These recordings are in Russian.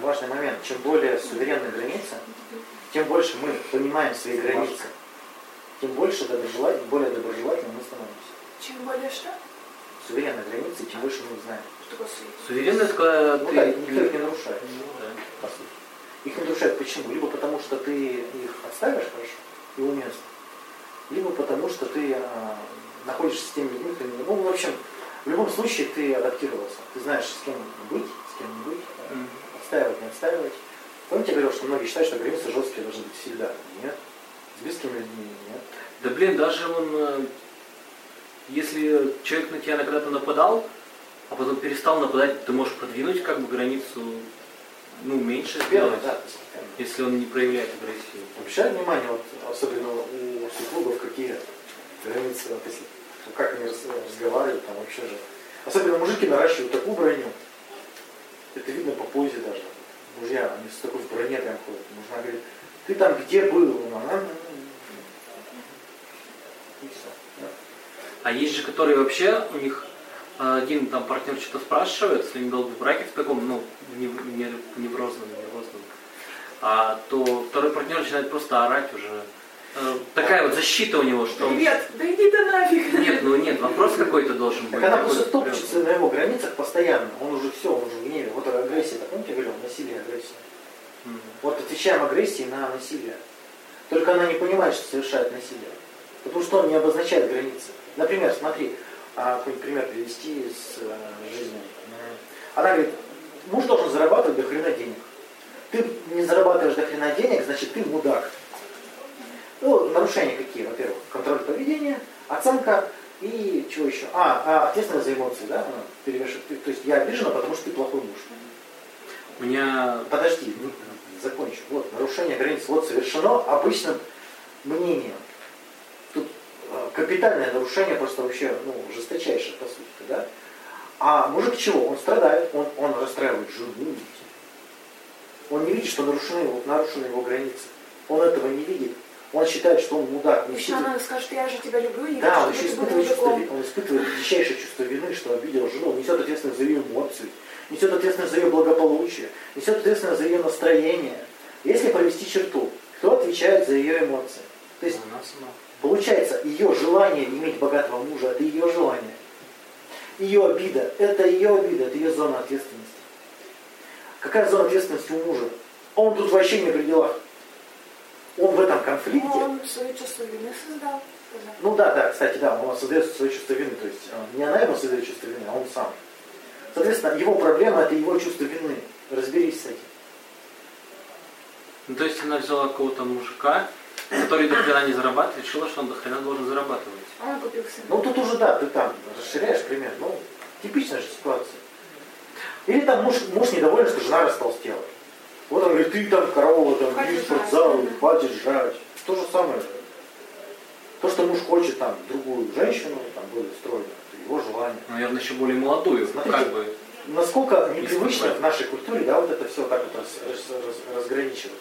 важный момент. Чем более суверенная граница, тем больше мы понимаем свои границы, тем больше доброжелатель, более доброжелательным мы становимся. Чем более что? Суверенная граница, тем больше мы их знаем. Что такое суверенность? Когда Ну ты... да, никто их не нарушает, Ну, да. по сути. Их не нарушает почему? Либо потому, что ты их отставишь хорошо и уместно, либо потому, что ты а, находишься с теми людьми, кто не- ну, в общем, в любом случае ты адаптировался. Ты знаешь, с кем быть, с кем не быть, да, Мгм. Отстаивать, не отстаивать. Помните, я говорил, что многие считают, что границы жесткие должны быть всегда. Нет. С близкими людьми нет. Да блин, даже он, э, если человек на тебя когда-то нападал, а потом перестал нападать, ты можешь подвинуть как бы границу, ну, меньше Первое, сделать, да, если он не проявляет агрессию. Обращай внимание, вот, особенно у супругов, какие границы, вот если, как они разговаривают, там вообще же. Особенно мужики наращивают такую броню. Это видно по позе даже. Мужья, они с такой в броне прям ходят. Мужья говорит, ты там где был? «А, ну, И все. да. А есть же, которые вообще, у них э, один там партнер что-то спрашивает, если они долго в браке в таком, ну, не, не, неврозном, нервозном, а, то второй партнер начинает просто орать уже. Э, такая вот защита у него, что он... Привет, да иди ты нафиг. Нет, ну нет, вопрос какой-то должен быть. Так она такой просто прям. топчется на его границах постоянно. Он уже все, он уже в гневе. Вот агрессия, так помните, я говорил, насилие, агрессия. Мгм. Вот отвечаем агрессией на насилие. Только она не понимает, что совершает насилие. Потому что он не обозначает границы. Например, смотри, а, какой-нибудь пример привести из э, жизни. Она говорит, муж должен зарабатывать до хрена денег. Ты не зарабатываешь до хрена денег, значит ты мудак. Ну, нарушения какие? Во-первых, контроль поведения, оценка и чего еще? А, а ответственность за эмоции, да? Она перевешивает. То есть я обижена, потому что ты плохой муж. У меня Подожди, ну, закончу. Вот, нарушение границ вот совершено обычным мнением. Тут э, капитальное нарушение просто вообще, ну, жесточайшее, по сути, да? А мужик чего? Он страдает, он, он расстраивает жену. Он не видит, что нарушены, вот, нарушены его границы. Он этого не видит. Он считает, что он мудак. Не Еще считает- она скажет, я же тебя люблю, и да, он еще испытывает чувство, он испытывает дичайшее чувство вины, что обидел жену, он несет ответственность за ее эмоции, несет ответственность за ее благополучие, несет ответственность за ее настроение. Если провести черту, кто отвечает за ее эмоции? То есть, Она сама. получается, ее желание иметь богатого мужа, это ее желание. Ее обида, это ее обида, это ее зона ответственности. Какая зона ответственности у мужа? Он тут вообще не при делах. Он в этом конфликте. Он свое чувство вины создал. Ну да, да, кстати, да, он создает свое чувство вины, то есть э, не она ему создает чувство вины, а он сам. Соответственно, его проблема это его чувство вины. Разберись с этим. Ну, то есть она взяла какого-то мужика, который до хрена не зарабатывает, решила, что он до хрена должен зарабатывать. А Он купил сына. Ну тут уже да, ты там расширяешь пример. Ну, типичная же ситуация. Или там муж, муж недоволен, что жена растолстела. Вот он говорит, ты там корова, там, в спортзал, жрать. хватит жрать. То же самое же. То, что муж хочет там другую женщину, там более стройную, это его желание. Наверное, еще более молодую, Смотрите. как бы. Насколько непривычно в нашей культуре, да, вот это все так вот раз- раз- раз- разграничивать.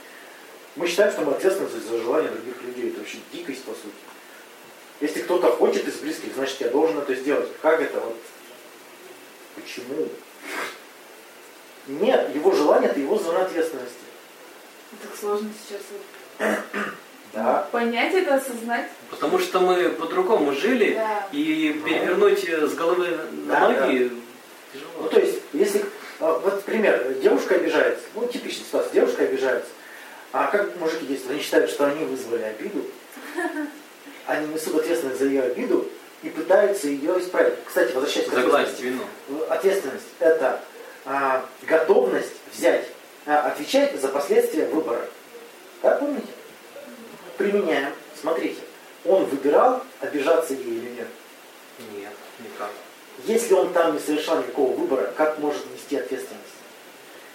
Мы считаем, что мы ответственны за, за желания других людей. Это вообще дикость, по сути. Если кто-то хочет из близких, значит, я должен это сделать. Как это вот? Почему? Нет, его желание это его зона ответственности. Так сложно сейчас вот Да. понять это, осознать. Потому что мы по-другому жили, Да. и перевернуть э, с головы на Да, ноги Ну, тяжело. то есть, если, а, вот пример, девушка обижается, ну, типичная ситуация, девушка обижается, а как мужики действуют? Они считают, что они вызвали обиду, они несут ответственность за ее обиду и пытаются ее исправить. Кстати, возвращаясь к Загладить ответственности. вину. Ответственность – это а, готовность взять, а, отвечать за последствия выбора. Да, помните? Применяем. Смотрите, он выбирал, обижаться ей или нет. Нет, никак. Если он там не совершал никакого выбора, как может нести ответственность?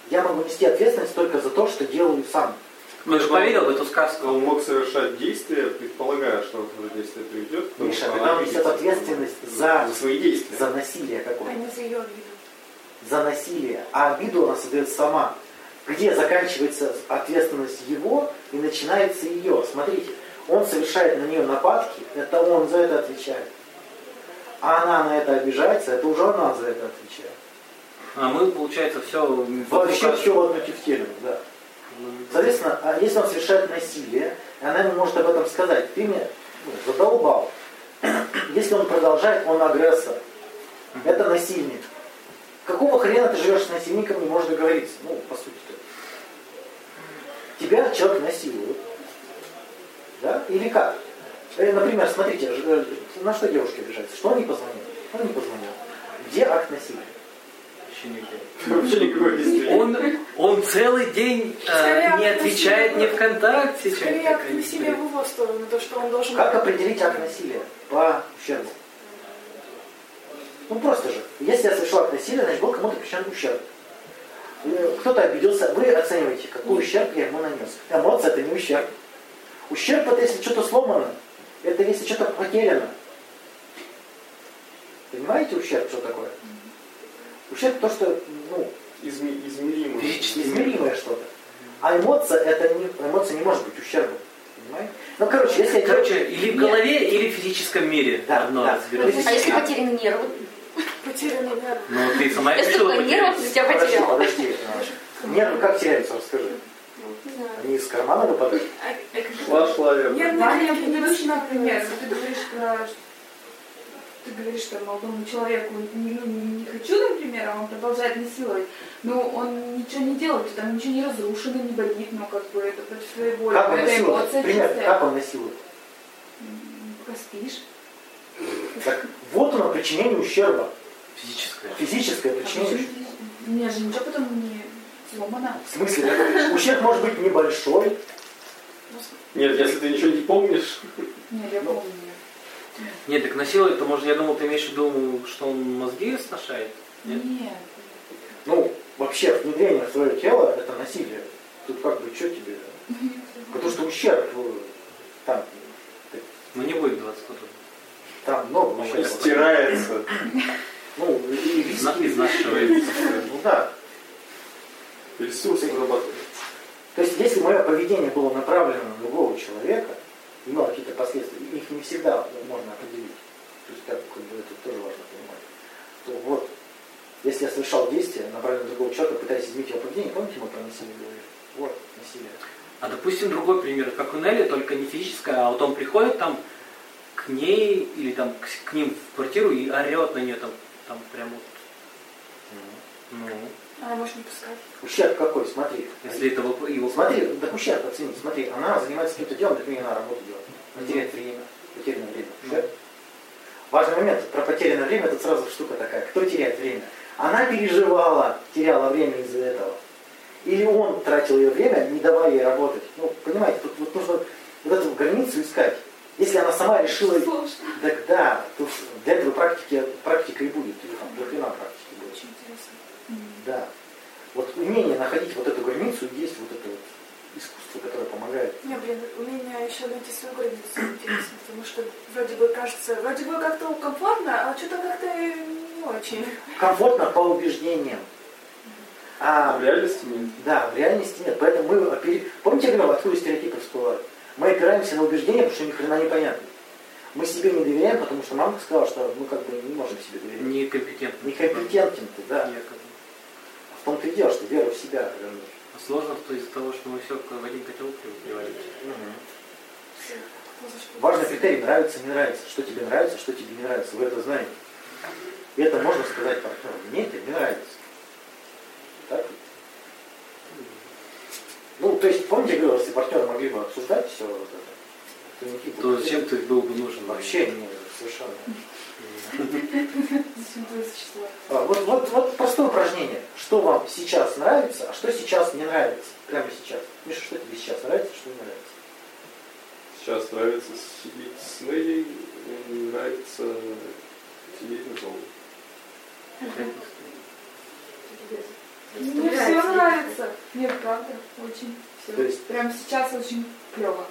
Я могу нести ответственность только за то, что делаю сам. Ну, же поверил в эту сказку. Он мог совершать действия, предполагая, что вот это действие приведет. Миша, когда она он несет ответственность за, за свои действия. за насилие А какое-то, не за ее обиду. За насилие, а обиду она создает сама. Где заканчивается ответственность его и начинается ее. Смотрите, он совершает на нее нападки, это он за это отвечает. А она на это обижается, это уже она за это отвечает. А мы, получается, все... Вообще все в одну тефтерину, да. Соответственно, а если он совершает насилие, и она ему может об этом сказать, ты меня ну, задолбал. Если он продолжает, он агрессор. Это насильник. Какого хрена ты живешь с насильником, не можешь договориться? Ну, по сути-то. Тебя человек насилует. Да? Или как? Э, Например, смотрите, э, на что девушки обижаются? Что он не позвонил? Он не позвонил. Где акт насилия? Вообще никакой действия. Он, он целый день э, не отвечает ни ВКонтакте, Скорее акт насилия в его сторону, то, что он должен... Как определить акт насилия по ущербу? Ну просто же. Если я совершил акт насилия, значит был кому-то причинен ущерб. Э, Кто-то обиделся, вы оцениваете, какой ущерб я ему нанес. Эмоция это не ущерб. Ущерб это если что-то сломано, это если что-то потеряно. Понимаете ущерб, что такое? Ущерб то, что ну, Изме- измеримо. Физически. измеримое что-то. А эмоция, это не, эмоция не может быть ущербом. Понимаете? Ну, короче, если я Короче, или в голове, или в физическом мире. Да, Одно да. А если потеряны нервы? Потерянный нерв. Ну, ты сама решила потерять. то тебя Подожди, потерял. подожди. Нервы как теряются, расскажи. Не знаю. Они из кармана выпадают? А, а Шла, шла, верно. Нервные клетки например, ты говоришь про... Ты говоришь, что молодому человеку не, ну, не, хочу, например, а он продолжает насиловать. Но он ничего не делает, там ничего не разрушено, не болит, но как бы это против своей воли. Как он насилует? Пример, как он насилует? Пока спишь. Так, вот оно причинение ущерба. Физическое. Физическое причинение ущерба. У меня же ничего потом не сломано. В смысле? так, Ущерб может быть небольшой. Нет, если ты ничего не помнишь, Нет, я помню. Нет, так насилует, то может, я думал, ты имеешь в виду, что он мозги сношает? Нет? Нет. Ну, вообще, внедрение в свое тело – это насилие. Тут как бы, что тебе? Потому что ущерб, э, там, Ну, не будет 20 года. Там много Ну, ущерба. стирается. Ну, и Изнашивается. Ну да. Ресурсы зарабатывать. То есть, если мое поведение было направлено на другого человека, имело какие-то последствия, их не всегда можно определить. То есть, как, как бы, это тоже важно понимать. То вот, если я совершал действие, направленное на другого человека, пытаясь изменить его поведение, помните, мы про насилие говорили? Вот, насилие. А допустим, другой пример, как у Нелли, только не физическое, а вот он приходит там к ней или там к, к ним в квартиру и орет на нее там, там прям вот. Ну, Она может не пускать. Ущерб какой, смотри. если это его, Смотри, так ущерб оцени, смотри, она занимается каким-то делом, так мне она работу делает. Она теряет время, потерянное время. Ущерб. Важный момент, про потерянное время, это сразу штука такая. Кто теряет время? Она переживала, теряла время из-за этого. Или он тратил ее время, не давая ей работать. Ну, понимаете, тут вот нужно вот эту границу искать. Если она сама решила, Сложно. так да, тут для этого практики, практика и будет, или там до хрена практики будет. Очень интересно. Да. Вот умение находить вот эту границу есть вот это вот искусство, которое помогает. Не, блин, у меня еще найти свою границу интересно, потому что вроде бы кажется, вроде бы как-то комфортно, а что-то как-то не очень. Комфортно по убеждениям. А А в реальности нет. Да, в реальности нет. Поэтому мы. Помните, я говорил, откуда стереотипы всплывают? Мы опираемся на убеждения, потому что ни хрена непонятно. Мы себе не доверяем, потому что мама сказала, что мы как бы не можем себе доверять. некомпетентный. Некомпетентен ты, да. Якобы. А в том-то и дело, что вера в себя. А сложно что из-за того, что мы все в один котел приводим. Важный критерий нравится, не нравится. Что тебе нравится, что тебе не нравится. Вы это знаете. И это можно сказать партнеру. Мне это не нравится. Так? Ну, то есть, помните, я говорил, если партнеры могли бы обсуждать все вот это, то никаких бы То зачем ты был бы нужен? Вообще не совершенно. А, Вот, вот, вот простое упражнение. Что вам сейчас нравится, а что сейчас не нравится? Прямо сейчас. Миша, что тебе сейчас нравится, что не нравится? Сейчас нравится сидеть с Нелей, мне нравится сидеть на полу. Мне все нравится. Мне правда очень То все. есть- Прям сейчас очень клево.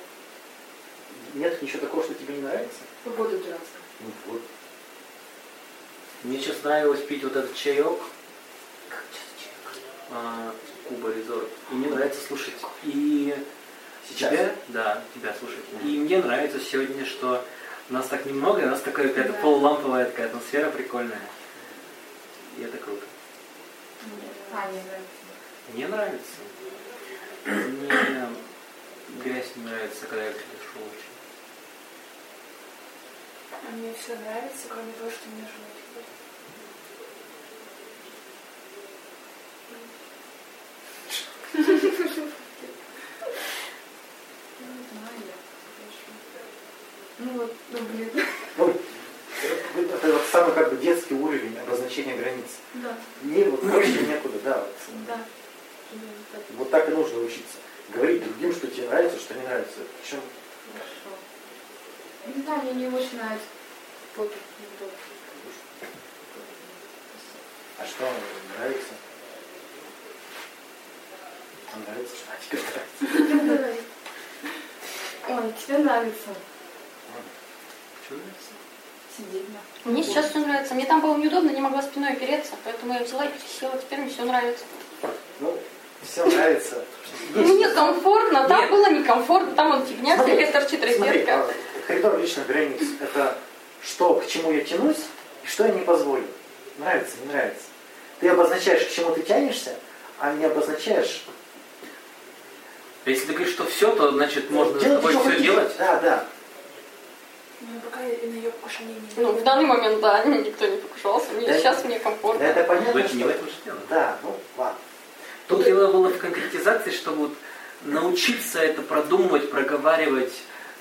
Нет ничего такого, что тебе не нравится? Погода дурацкая. Ну вот. Мне сейчас нравилось пить вот этот чаек. А, Куба Резорт. И мне нравится слушать. И Сейчас. тебя, да, тебя слушать. И мне нравится сегодня, что нас так немного, и у нас такая какая-то Да. полуламповая такая атмосфера прикольная. И это круто. А, не нравится. Мне нравится. Мне грязь не нравится, когда я дышу очень. А мне все нравится, кроме того, что мне знаю я. Ну вот, ну блин. Ну, это вот самый как бы детский уровень обозначения границ. Да, Не вот проще некуда, да. Вот, да. Именно так. вот так и нужно учиться. Говорить другим, что тебе нравится, что не нравится. Причем Хорошо. Не знаю, мне не очень нравится. А что вам нравится? А нравится, что тебе нравится? Ой, тебе нравится Что нравится? Сидеть на. Мне сейчас все нравится. Мне там было неудобно, не могла спиной опереться, поэтому я взяла и присела. Теперь мне все нравится. Ну, все нравится. Мне комфортно, там Нет. было некомфортно, там он фигня, Смотри, всякая торчит розетка. а, коридор личных границ – это что, к чему я тянусь и что я не позволю. Нравится, не нравится. Ты обозначаешь, к чему ты тянешься, а не обозначаешь... Если ты говоришь, что все, то значит можно с Делать, тобой все хотите. делать. Да, да. Ну, пока я на ее покушение не Ну, в данный момент, да, никто не покушался. Мне Да. сейчас мне Да, комфортно. это понятно, В этом, не в что... этом же дело. Да, ну, ладно. Тут дело было в конкретизации, чтобы вот научиться это продумывать, проговаривать,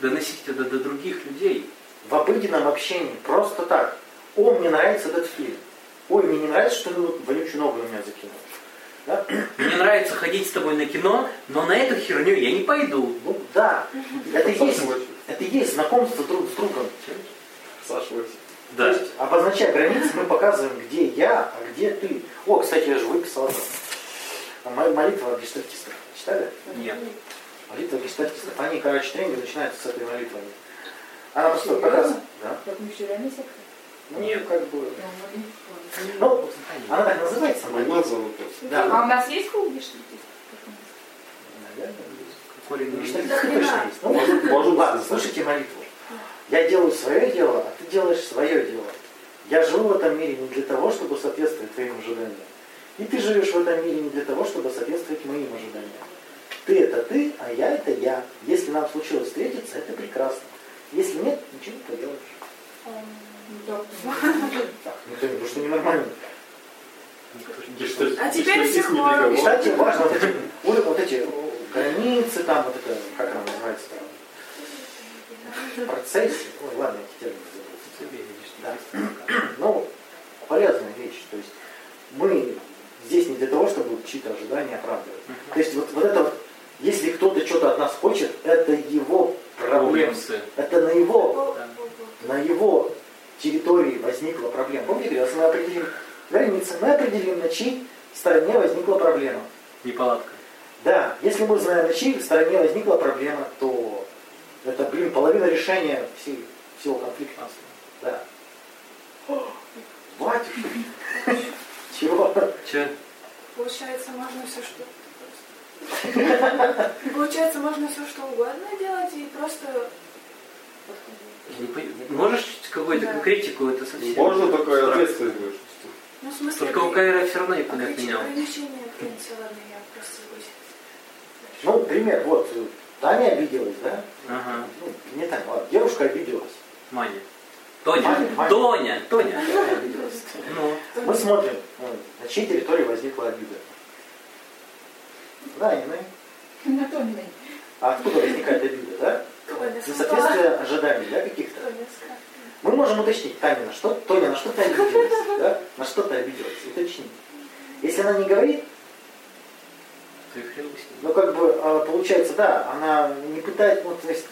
доносить это до других людей. В обыденном общении просто так. О, мне нравится этот фильм. Ой, мне не нравится, что ты вот вонючую ногу на меня закинул. Да? Мне нравится ходить с тобой на кино, но на эту херню я не пойду. Ну, да. Это и есть, это и есть знакомство друг с другом. Саша Вася. То есть, обозначая границы, мы показываем, где я, а где ты. О, кстати, я же выписал это. Мо- Молитва гештальтистов. Читали? Нет. Молитва гештальтистов. Они, короче, тренинги начинаются с этой молитвы. Она просто показывает. Да. Как мы реально секты? Ну, Нет. как бы. Да, не Ну, она так называется. молитва. Да. А у нас есть клуб гештальтист? Наверное, Хрена. точно есть. Ну, Может, может, Ладно, быть, слушайте молитву. Я делаю свое дело, а ты делаешь свое дело. Я живу в этом мире не для того, чтобы соответствовать твоим ожиданиям. И ты живешь в этом мире не для того, чтобы соответствовать моим ожиданиям. Ты это ты, а я это я. Если нам случилось встретиться, это прекрасно. Если нет, ничего не поделаешь. Так, никто не, потому что ненормально. А теперь все не. Кстати, важно вот эти, вот эти границы, там, вот это, как она называется, там, процессе. Ой, ладно, эти термины Да. Ну, полезная вещь. То есть мы здесь не для того, чтобы чьи-то ожидания оправдывать. То есть вот, вот это вот, если кто-то что-то от нас хочет, это его проблема. Это на его, Да. на его территории возникла проблема. Помните, если мы определим границы, мы определим, на чьей стороне возникла проблема. Неполадка. Да, если мы знаем, на чьей стороне возникла проблема, то это, блин, половина решения всей, всего конфликта. Да. Батюшка. Чего? Че? Получается, можно все что... Получается, можно все что угодно делать и просто... Можешь какую-то Да. конкретику это совсем? Можно абстрактно. ответственность будет. Ну, в смысле... Только у Кайра все равно никуда не в принципе, ладно, я просто согласен. Ну, пример, вот, э, Таня обиделась, да? Ага. Ну, не Таня, ладно, девушка обиделась. Маня. Тоня. Маня, Маня. Тоня. Тоня. Таня обиделась. Ну. Мы смотрим, э, на чьей территории возникла обида. Да, не На Тониной. А откуда возникает обида, да? Тоня Несоответствие ожиданий, да, каких-то? Тоня. Мы можем уточнить, Таня, на что, Тоня, на что ты обиделась, да? На что ты обиделась, уточнить. Если она не говорит, Ты хрен бы с ним. Ну, как бы, а, получается, да, она не пытается, ну, то есть,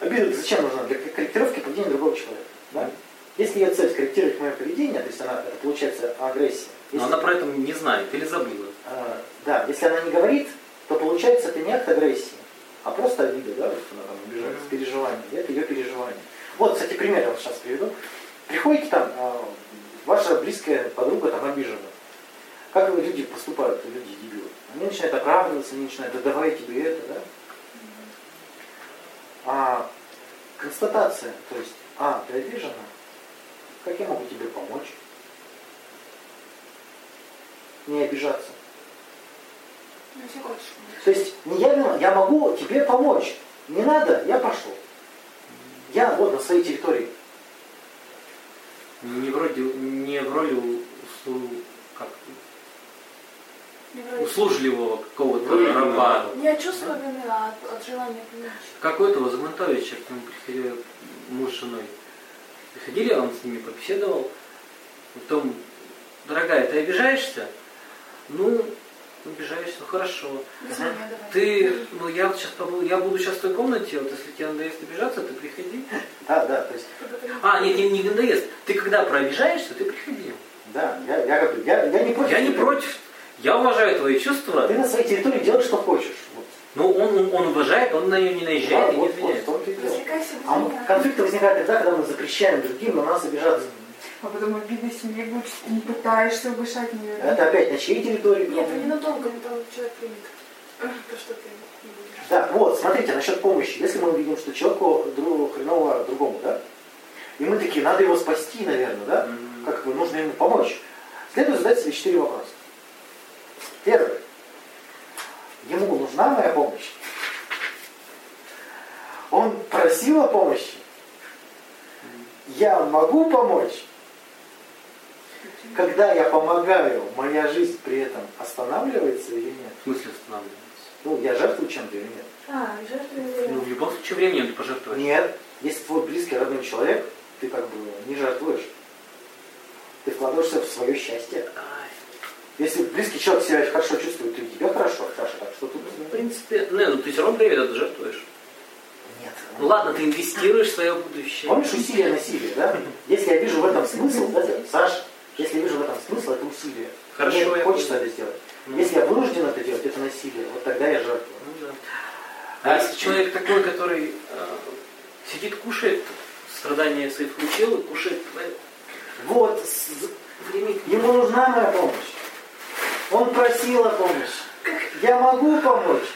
обида зачем нужна? Для корректировки поведения другого человека, да? Если ее цель скорректировать мое поведение, то есть она, это получается агрессия. Но Если, она про это не знает или забыла. а, да, если она не говорит, то получается это не акт агрессии, а просто обида, да, вот она там обижается, переживание, и это ее переживание. Вот, кстати, пример я вот сейчас приведу. Приходите там, а, ваша близкая подруга там обижена. Как люди поступают, люди дебилы? Они начинают оправдываться, они начинают, да давай тебе это, да? А констатация, то есть, а, ты обижена, как я могу тебе помочь? не обижаться. Ну. То есть не я виноват, я могу тебе помочь. Не надо, я пошел. Я вот на своей территории. Не вроде, не в роли услужливого какого-то Вроде раба. Не от чувства вины, от, от желания помочь. Как у этого Загмантовича, к нему приходил муж с женой. Приходили, он с ними побеседовал. Потом, дорогая, ты обижаешься? Ну, обижаешься, ну хорошо. Давай. Ты, ну я вот сейчас побуду, я буду сейчас в той комнате, вот если тебе надоест обижаться, ты приходи. Да, да, то есть. А, нет, не, не надоест. Ты когда прообижаешься, ты приходи. да, я, я, говорю, я, я не против. Я не против. Я уважаю твои чувства. Ты на своей территории делаешь, что хочешь. Вот. Но он, он, он уважает, он на нее не наезжает Да, и не вот, вот, извиняется. в том-то и дело. Развлекайся без А конфликты возникают тогда, когда мы запрещаем другим на нас обижаться. А потом обидно себе будет, что ты не пытаешься угошать нее. Это опять на чьей территории? Нет, ну ненадолго, но там человек примет. То, что ты не. Да, вот, смотрите, насчет помощи. Если мы увидим, что человеку другу, хреново другому, да, и мы такие, надо его спасти, наверное, да, как бы нужно ему помочь, следует задать себе четыре вопроса. Первый. Ему нужна моя помощь? Он просил о помощи? Я могу помочь? Когда я помогаю, моя жизнь при этом останавливается или нет? В смысле останавливается? Ну, я жертвую чем-то или нет? А, жертвы Ну, в любом случае временем ты пожертвуешь. Нет. Если твой близкий, родной человек, ты как бы не жертвуешь. Ты вкладываешься в свое счастье. Ай, Если близкий человек себя хорошо чувствует, то и тебе хорошо, Саша, так что тут... В принципе, не, ну ты все равно время это жертвуешь. Нет. Ну ладно, ты инвестируешь в свое будущее. Помнишь усилие насилия, да? Если я вижу в этом смысл, да, Саша, если я вижу в этом смысл, это усилие. Хорошо, Мне я хочется понял. это сделать. Ну. Если я вынужден это делать, это насилие. Вот тогда я жертвую. Ну да. А если человек такой, который э, сидит, кушает, страдания свои включил и кушает Вот, время. ему нужна моя помощь. Он просил о помощи. Я могу помочь.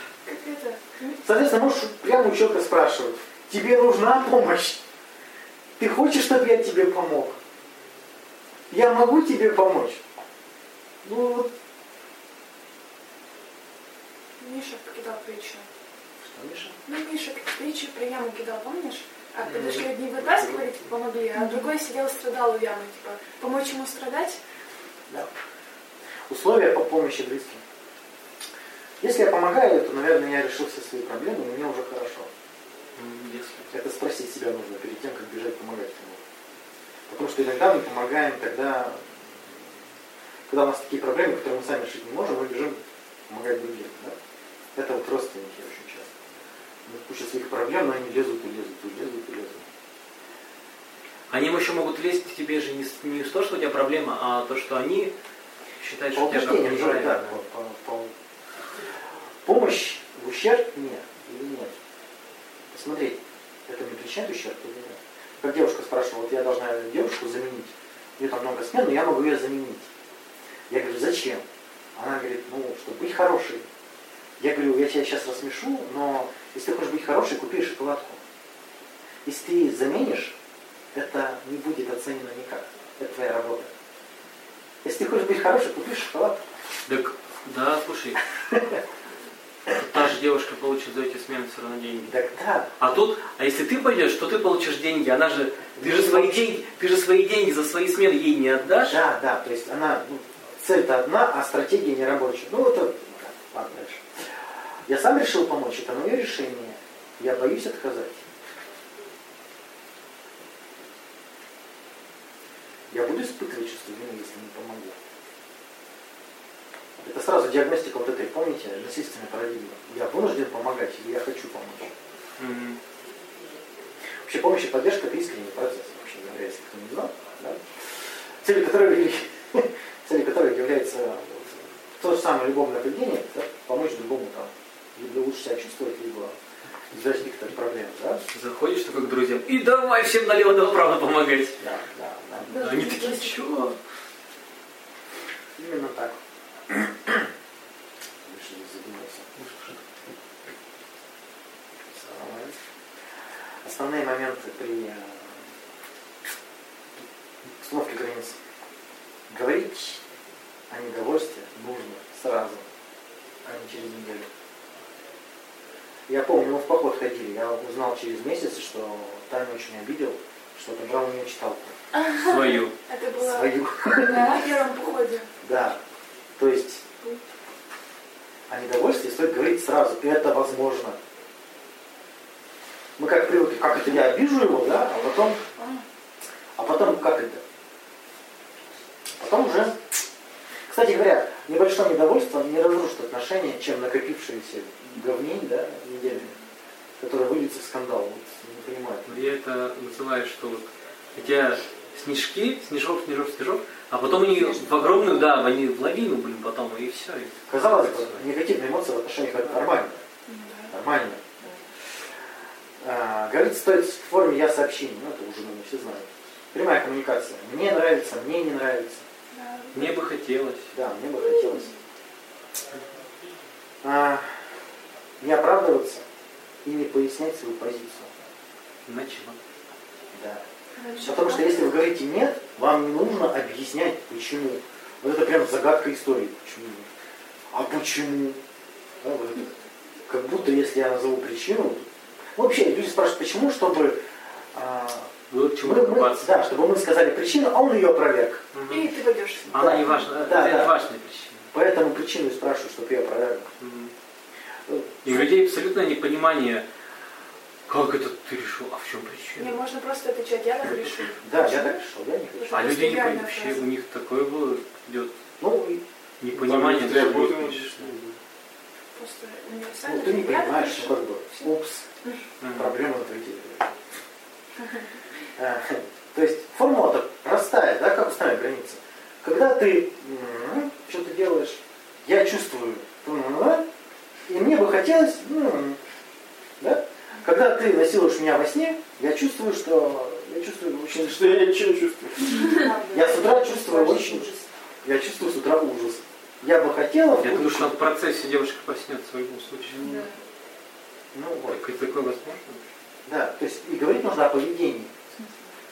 Соответственно, можешь прямо у человека спрашивать, тебе нужна помощь? Ты хочешь, чтобы я тебе помог? Я могу тебе помочь? Ну, вот, Миша покидал притчу. что, Миша? Ну, Миша притчу про яму кидал, помнишь? А подошли одни вытаскивали, типа, помогли, а другой сидел, страдал у ямы, типа, помочь ему страдать? Да. Условия по помощи близким. Если я помогаю, то, наверное, я решил все свои проблемы, и мне уже хорошо. Если. Это спросить себя нужно перед тем, как бежать помогать кому Потому что иногда мы помогаем тогда, когда у нас такие проблемы, которые мы сами решить не можем, мы бежим помогать другим. Да? Это вот родственники очень часто. У них куча своих проблем, но они лезут и лезут, и лезут, и лезут. Они еще могут лезть к тебе же не, не то, что у тебя проблема, а то, что они считают, По что тебя убеждениям, да, по- по- по- Помощь в ущерб нет или нет? Посмотреть, это мне причиняет ущерб или нет? Как девушка спрашивала, вот я должна девушку заменить, у нее там много смен, но я могу ее заменить. Я говорю, зачем? Она говорит, ну, чтобы быть хорошей. Я говорю, я тебя сейчас рассмешу, но если ты хочешь быть хорошей, купи шоколадку. Если ты заменишь, это не будет оценено никак. Это твоя работа. Если ты хочешь быть хорошей, купи шоколадку. Так, да, слушай. Та же девушка получит за эти смены все равно деньги. Так да, А тут, а если ты пойдешь, то ты получишь деньги. Она же, ты же свои деньги, ты же свои деньги за свои смены ей не отдашь. да, да, то есть она, ну, цель-то одна, а стратегия не рабочая. Ну это, да, ладно, дальше. Я сам решил помочь, это мое решение. Я боюсь отказать. Я буду испытывать чувство вины, если не помогу. Это сразу диагностика вот этой, помните, насильственной парадигмы. Я вынужден помогать или я хочу помочь. Мгм. Вообще помощь и поддержка это искренний процесс, вообще говоря, если кто не знал. Да? Целью которого, яв- целью которого является то же самое любовное поведение, да? помочь другому там, либо лучше себя чувствовать, либо возникнет проблем, да? Заходишь такой к друзьям, и давай всем налево направо помогать. Да, да. да. да Они да, такие, да, чего? Именно так. Лучше не задуматься. Основные моменты при э, установке границ. Говорить о недовольстве нужно сразу, а не через неделю. Я помню, мы в поход ходили, я узнал через месяц, что Таня очень обидел, что отобрал у нее читалку. Свою. Это было Свою. на первом походе. Да. То есть о недовольстве стоит говорить сразу. Это возможно. Мы как привыкли, как это я обижу его, да, а потом, а потом как это? Потом уже, кстати говоря, небольшое недовольство не разрушит отношения, чем накопившиеся говней, да, недельные, которые выльются в скандал. Вот, не понимаю. Ну, Я это называю, что вот у тебя снежки, снежок, снежок, снежок, а потом они в огромную, да, они в лавину, блин, потом, и все. Казалось бы, негативные эмоции в отношениях это нормально. Нормально. А, говорить стоит в форме я сообщений, ну это уже мы все знают. Прямая коммуникация. Мне нравится, мне не нравится. Мне бы хотелось. Да, мне бы хотелось. А, не оправдываться и не пояснять свою позицию. Начало. Да. Раньше Потому что если вы говорите нет, вам не нужно объяснять почему. Вот это прям загадка истории. Почему? А почему? Да, вот это. Как будто если я назову причину. Ну, вообще, люди спрашивают, почему, чтобы а, Было к чему мы- мы- да, чтобы мы сказали причину, а он ее опроверг. Мгм. И ты пойдешь. Она Да. не важна, Да, это да. важная причина. Поэтому причину спрашиваю, чтобы ее опроверг. Ну, И у людей абсолютное непонимание, как это ты решил, а в чем Не, причина? можно просто отвечать, я так решу. Да, я так решил, я не хочу. А люди не понимают, вообще у них такое было, идет Ну, и- непонимание. Там что пишешь. Просто ну, универсально. ты не понимаешь, ну, как бы, упс, проблема. А, То есть формула-то простая, да, как установить границы. Когда ты что-то делаешь, я чувствую, и мне бы хотелось, да? Когда ты насилуешь меня во сне, я чувствую, что я чувствую очень, Что я ничего не чувствую. я с утра чувствую очень, я чувствую с утра ужас. Я бы хотела, Я думаю, что в процессе девушка проснется в любом случае. ну вот, такое возможно? да, то есть и говорить нужно о поведении,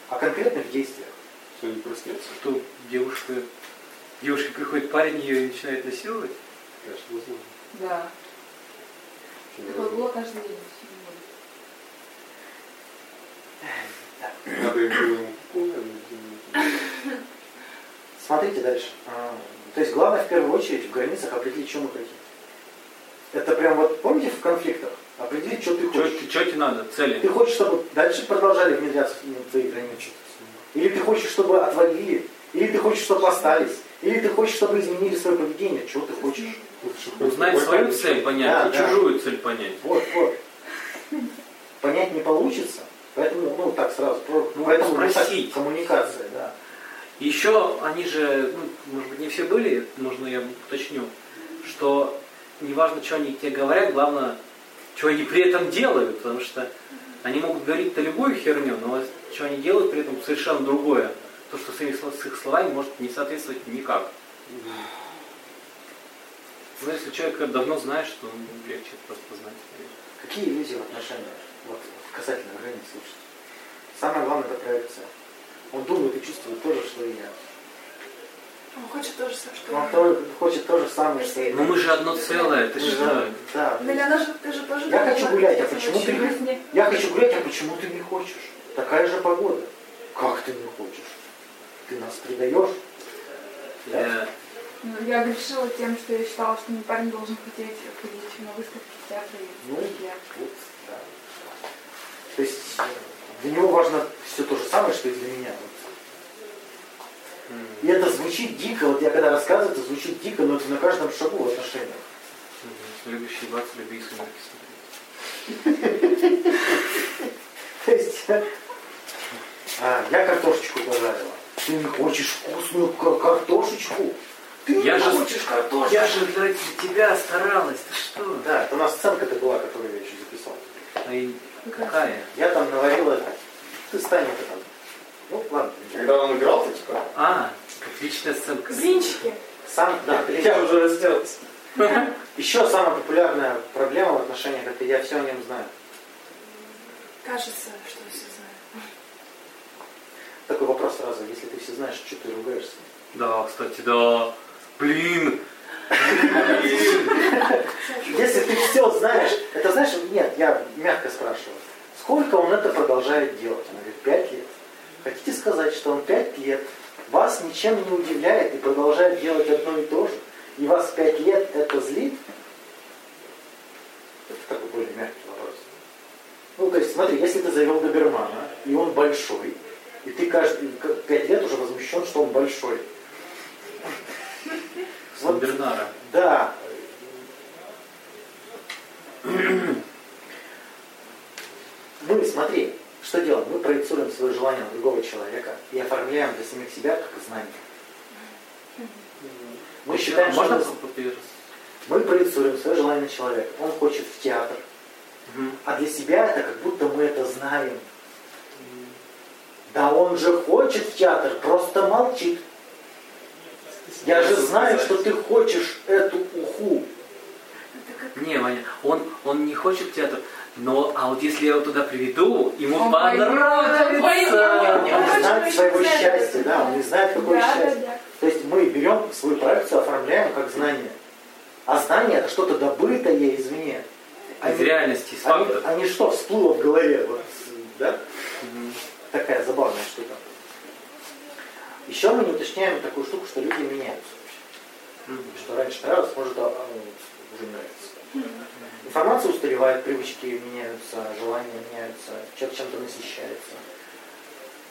о конкретных действиях. Что не проснется? Что девушка, девушке приходит парень, ее начинает насиловать? Конечно, возможно. Да. Такое было каждый день. Надо им Смотрите дальше. А, То есть главное в первую очередь в границах определить, что мы хотим. Это прям вот, помните в конфликтах? Определить, что ты хочешь. Что тебе надо? Цели? Ты хочешь, чтобы дальше продолжали внедряться в твои границы? Или ты хочешь, чтобы отвалили? Или ты хочешь, чтобы остались? Или ты хочешь, чтобы изменили свое поведение? Чего ты хочешь? Узнать свою цель, понять, Да, и да. чужую цель понять. Вот, вот. Понять не получится. Поэтому, ну, так сразу. про- Ну, поэтому спросить. коммуникация, да. Еще они же, ну, может быть, не все были, можно я уточню, что неважно, что они тебе говорят, главное, что они при этом делают, потому что они могут говорить-то любую херню, но что они делают при этом совершенно другое. То, что с, их с их словами может не соответствовать никак. Но если человека давно знаешь, то ну, легче просто знать. Какие иллюзии в отношениях? Вот касательно границ, слушайте. Самое главное это проекция. Он думает и чувствует то же, что и я. Он хочет тоже, что Он я. то- хочет то же самое, что Но мы же одно целое, ты же-? Да. Ну, Лена же, ты же тоже... Я хочу гулять, а почему ты. Я хочу гулять, а почему ты не хочешь? Такая же погода. Как ты не хочешь? Ты нас предаешь? Я- Ну, я грешила тем, что я считала, что мой парень должен хотеть ходить на выставки в театре. и Ну, я. вот, да. То есть для него важно все то же самое, что и для меня. Вот. И это звучит дико, вот я когда рассказываю, это звучит дико, но это на каждом шагу в отношениях. Любящий бац, люби сумерки смотреть. То есть а, я картошечку пожарила. Ты не хочешь вкусную кар- картошечку? Ты Я же- хочешь картошечку? Я же для тебя старалась, ты что? Да, это у нас сценка-то была, которую я еще записал. А и какая? Я там наварила... Ты стань это. Ну, ладно. Когда он играл, то типа, А, отличная сценка. Блинчики. Сам, да, я уже разделался. Еще самая популярная проблема в отношениях, это я все о нем знаю. Кажется, что все знаю. Такой вопрос сразу, если ты все знаешь, что ты ругаешься? Да, кстати, да. Блин, Если ты все знаешь, это знаешь, Нет, я мягко спрашиваю. Сколько он это продолжает делать? Она говорит, пять лет. Хотите сказать, что он пять лет вас ничем не удивляет и продолжает делать одно и то же? И вас пять лет это злит? Это такой более мягкий вопрос. Ну, то есть, смотри, если ты завел добермана, и он большой, и ты каждые к- пять лет уже возмущен, что он большой. Вот, Бернара. да. Мы, смотри, что делаем? Мы проецируем свое желание на другого человека и оформляем для самих себя как знание. Мы считаем, что Можно мы- проецируем свое желание на человека. Он хочет в театр. А для себя это как будто мы это знаем. Да он же хочет в театр, просто молчит. Я же знаю, что ты хочешь эту уху. Не, Ваня, он, он не хочет в театр. Но, а вот если я его туда приведу, ему Он понравится. он пойдет. Он не знает своего счастья, да, он не знает, какое Да, да, счастье. да. То есть мы берем свою проекцию, оформляем как знание. А знание это что-то добытое извне. Из реальности, из они, они что, всплыло в голове? Вот, да? Мгм. Такая забавная штука. Еще мы не уточняем такую штуку, что люди меняются. Мгм. Что раньше нравилось, может а, а, уже не нравится. Информация устаревает, привычки меняются, желания меняются, человек чем-то насыщается.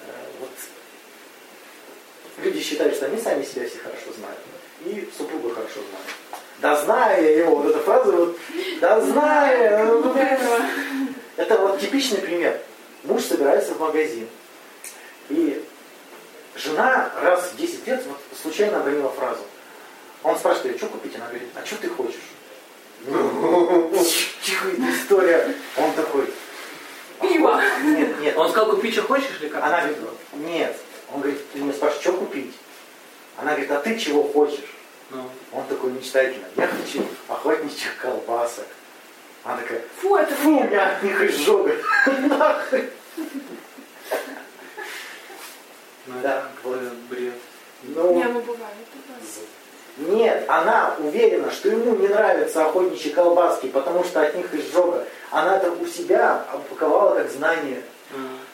Э, Вот. Люди считают, что они сами себя все хорошо знают. И супруга хорошо знает. Да знаю я его, вот эта фраза, вот, да знаю. ну, Это вот типичный пример. Муж собирается в магазин. И жена раз в 10 лет вот случайно обронила фразу. Он спрашивает, что купить? Она говорит, а что ты хочешь? Тихо, история. Он такой. «А Пиво. хо- Нет, нет. Он сказал, купить что хочешь или как? Она говорит, нет. Он говорит, ты меня спрашиваешь, что купить? Она говорит, а ты чего хочешь? Ну, Он такой мечтательно, я хочу охотничьих колбасок. Она такая, Фу, это фу, у меня от них изжога. Нахрен. ну Да, это бред. Ну, Не, ну бывает. Нет, она уверена, что ему не нравятся охотничьи колбаски, потому что от них изжога. Она это у себя упаковала как знание.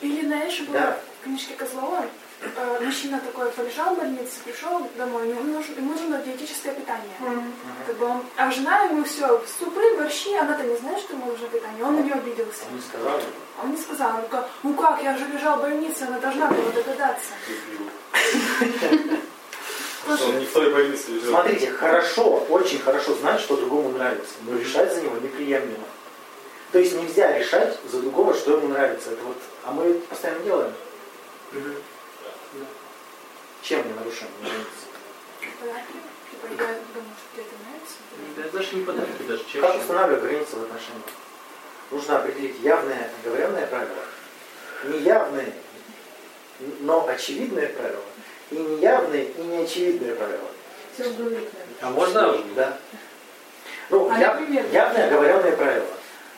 Или, знаешь, было Да. в книжке Козлова, э, мужчина такой полежал в больнице, пришел домой, ему нужно, ему нужно диетическое питание. Как бы он, а жена ему все, супы, борщи, она-то не знает, что ему нужно питание, он на нее обиделся. Он не сказал. Он не сказал, ну как, ну как, я же лежал в больнице, она должна была догадаться. Он не в той больнице лежал. Смотрите, хорошо, очень хорошо знать, что другому нравится, но решать за него неприемлемо. То есть нельзя решать за другого, что ему нравится. Это вот, а мы это постоянно делаем. Чем мы нарушаем границы? Типа, я думаю, что тебе это нравится. Да даже не подарки, даже чаще. Как устанавливать границы в отношениях? Нужно определить явное оговоренное правило, неявные, но очевидные правила, и неявные и неочевидные правила. Все. А можно Да. Ну, А, я- например? явные оговоренные правила.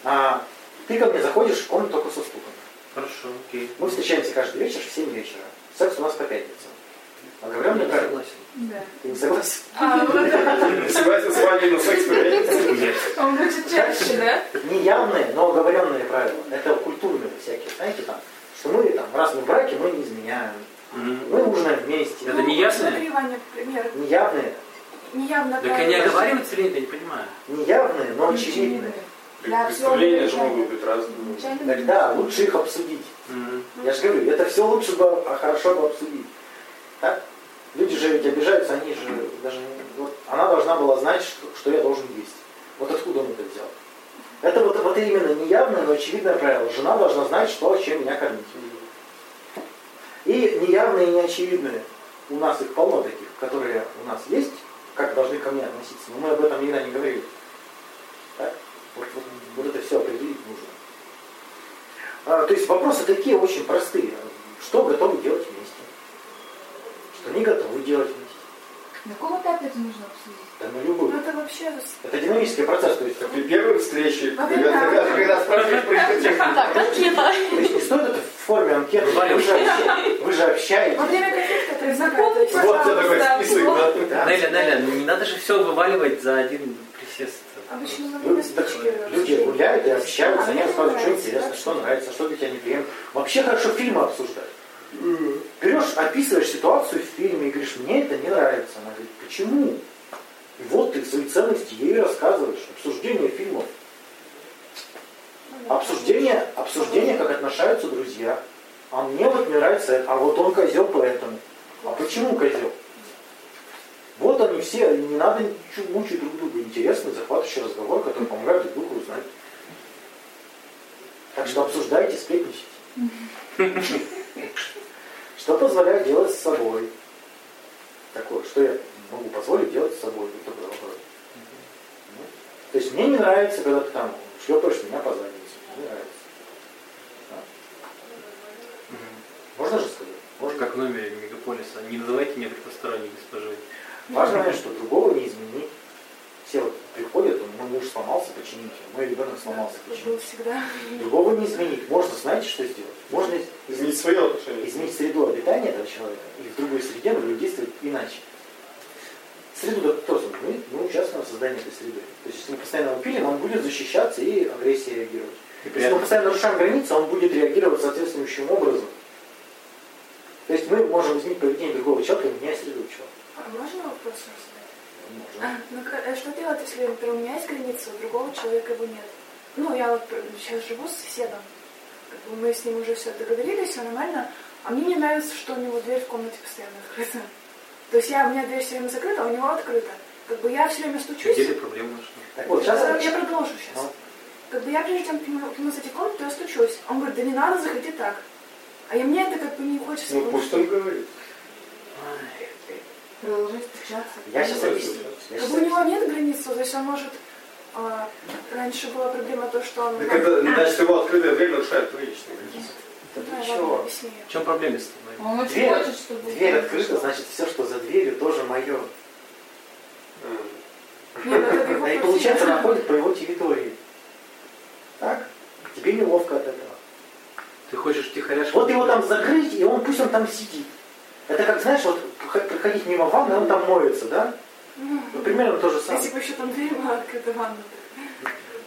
А, ты ко мне заходишь в комнату только со стуком. Хорошо, окей. Мы встречаемся каждый вечер в 7 вечера. Секс у нас по пятницам. Оговоренные правила. согласен. Да. Ты не согласен? А, вот это. Согласен с вами на секс по пятницам? Нет. Он будет чаще, да? Неявные, но оговоренные правила. Это культурные всякие. Знаете, там, что мы там, раз мы в браке, мы не изменяем. Мы ужинаем вместе. Это не ясно? Неявные, Неявно Так они оговариваются или нет, я не понимаю. неявные, но очевидные. Да, Представления же могут быть разные. Тогда лучше их обсудить. Я же говорю, это все лучше бы, а хорошо бы обсудить. Так? Люди же ведь обижаются, они же даже не- вот, она должна была знать, что, что я должен есть. Вот откуда он это взял? Это вот, вот именно неявное, но очевидное правило. Жена должна знать, что, чем меня кормить. И неявные, и неочевидные. У нас их полно таких, которые у нас есть, как должны ко мне относиться. Но мы об этом никогда не говорили. Так? Вот, вот, вот это все определить нужно. А, то есть вопросы такие очень простые. Что готовы делать вместе? Что не готовы делать вместе? На каком этапе это нужно обсудить? Да на любую. Ну это вообще... Это динамический процесс. То есть, Как при первой встрече, Во когда, когда, когда спрашиваешь про ипотеку. Так, анкета. то есть не стоит это в форме анкеты. Вы же, вы же общаетесь. Во время это Запомни, Вот тебе такой список, да? Да. Неля, Неля, ну не надо же все вываливать за один присест. А Обычно на Люди, гуляют и общаются, А, они мне рассказывают, что интересно, что- нравится, что для тебя неприемлемо. Вообще хорошо фильмы обсуждать. Берешь, описываешь ситуацию в фильме и говоришь, мне это не нравится. Она говорит, почему? И вот ты свои ценности ей рассказываешь. Обсуждение фильмов. Обсуждение, обсуждение, как отношаются друзья. А мне вот не нравится это, а вот он козел поэтому. А почему козел? Вот они все, не надо ничего мучить друг друга. Интересный, захватывающий разговор, который помогает друг другу узнать. Так что обсуждайте, сплетничайте. Что позволяет делать с собой? Такое, что я могу позволить делать с собой? То есть мне не нравится, когда ты там шлепаешь меня по заднице. Не нравится. Да? Можно же сказать? Можно. Как в номере мегаполиса. Не называйте меня предпосторонней госпожой. Важно, понять, что другого не изменить. Все вот приходят, мой муж сломался, почините. Мой ребенок сломался, почините. всегда. Другого не изменить. Можно, знаете, что сделать? Можно из- Изменить свое отношение. изменить среду обитания этого человека, и в другой среде будет действовать иначе. Среду создал? Мы, мы участвуем в создании этой среды. То есть, если мы постоянно его пилим, он будет защищаться и агрессией реагировать. И Если мы постоянно нарушаем границы, он будет реагировать соответствующим образом. То есть мы можем изменить поведение другого человека, меняя среду человека. А можно вопрос задать? Можно. А, ну, э, что делать, если, например, у меня есть граница, у другого человека его нет? Ну, я вот э, сейчас живу с соседом. Как бы мы с ним уже все договорились, все нормально. А мне не нравится, что у него дверь в комнате постоянно открыта. То есть я, у меня дверь все время закрыта, а у него открыта. Как бы я все время стучусь. где нашла? Так вот, Я, сейчас... я продолжу сейчас. Ну. Как бы я прежде чем к нему, к нему зайти в комнату, я стучусь. Он говорит, да не надо, заходи так. А и мне это как бы не хочется. Ну пусть что- он говорит. Продолжай стучаться. Я сейчас объясню. Я Как бы у него нет границ, то есть он может... а, раньше была проблема то, что он... Так это, значит, его открытая дверь нарушает твои личные границы. Да Да, чего? В чем проблема с тобой? Он очень Дверь- хочет, чтобы... Дверь открыта, значит, все, что за дверью, тоже мое. И получается, она ходит по его территории. Так? Тебе неловко от этого. Ты хочешь втихаря Вот его там закрыть, и он пусть он там сидит. Это как, знаешь, вот проходить мимо ванны, он там моется, да? Ну, примерно то же Если самое. бы еще там дверь была открыта ванна.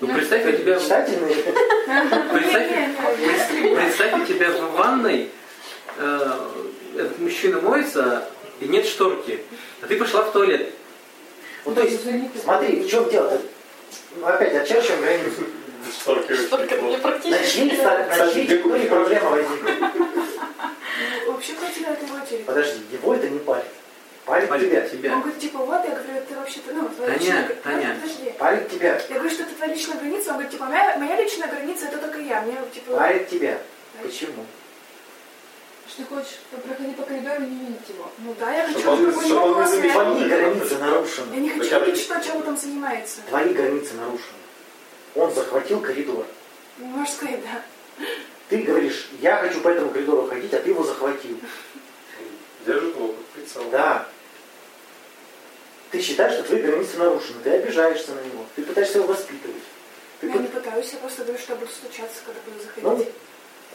Ну представь, у тебя, представь, представь, у тебя в ванной мужчина моется и нет шторки, а ты пошла в туалет. Ну, то есть, смотри, в чем дело? Ну, опять, очерчиваем границу. Шторки очень Только для неплохо. На практически. чьей, ста- на Кстати, чьей где территории купить? проблема возникла? Ну, Вообще квартира это его территория. Подожди, его это не парит. Парит Парень, тебя. Он тебя. говорит, типа, вот, я говорю, это вообще-то, ну, твоя Таня, личная... Таня. Подожди. Парит тебя. Я говорю, что это твоя личная граница. Он говорит, типа, моя, моя личная граница это только я. Мне, типа... Парит тебя. Почему? Что ты хочешь проходи по коридору и не видеть его. Ну да, я хочу, он- чтобы у чтоб него он не своя- Твои границы Я нарушены. не хочу бы- видеть, что, чем он там занимается. Твои границы нарушены. Он захватил коридор. Ну, Можешь сказать, да. Ты говоришь, я хочу по этому коридору ходить, а ты его захватил. Держит его под прицелом. Да. Ты считаешь, что твои границы нарушены, ты обижаешься на него, ты пытаешься его воспитывать. Ты Я пыт- не пытаюсь, я просто говорю, что я буду стучаться, когда буду заходить. Ну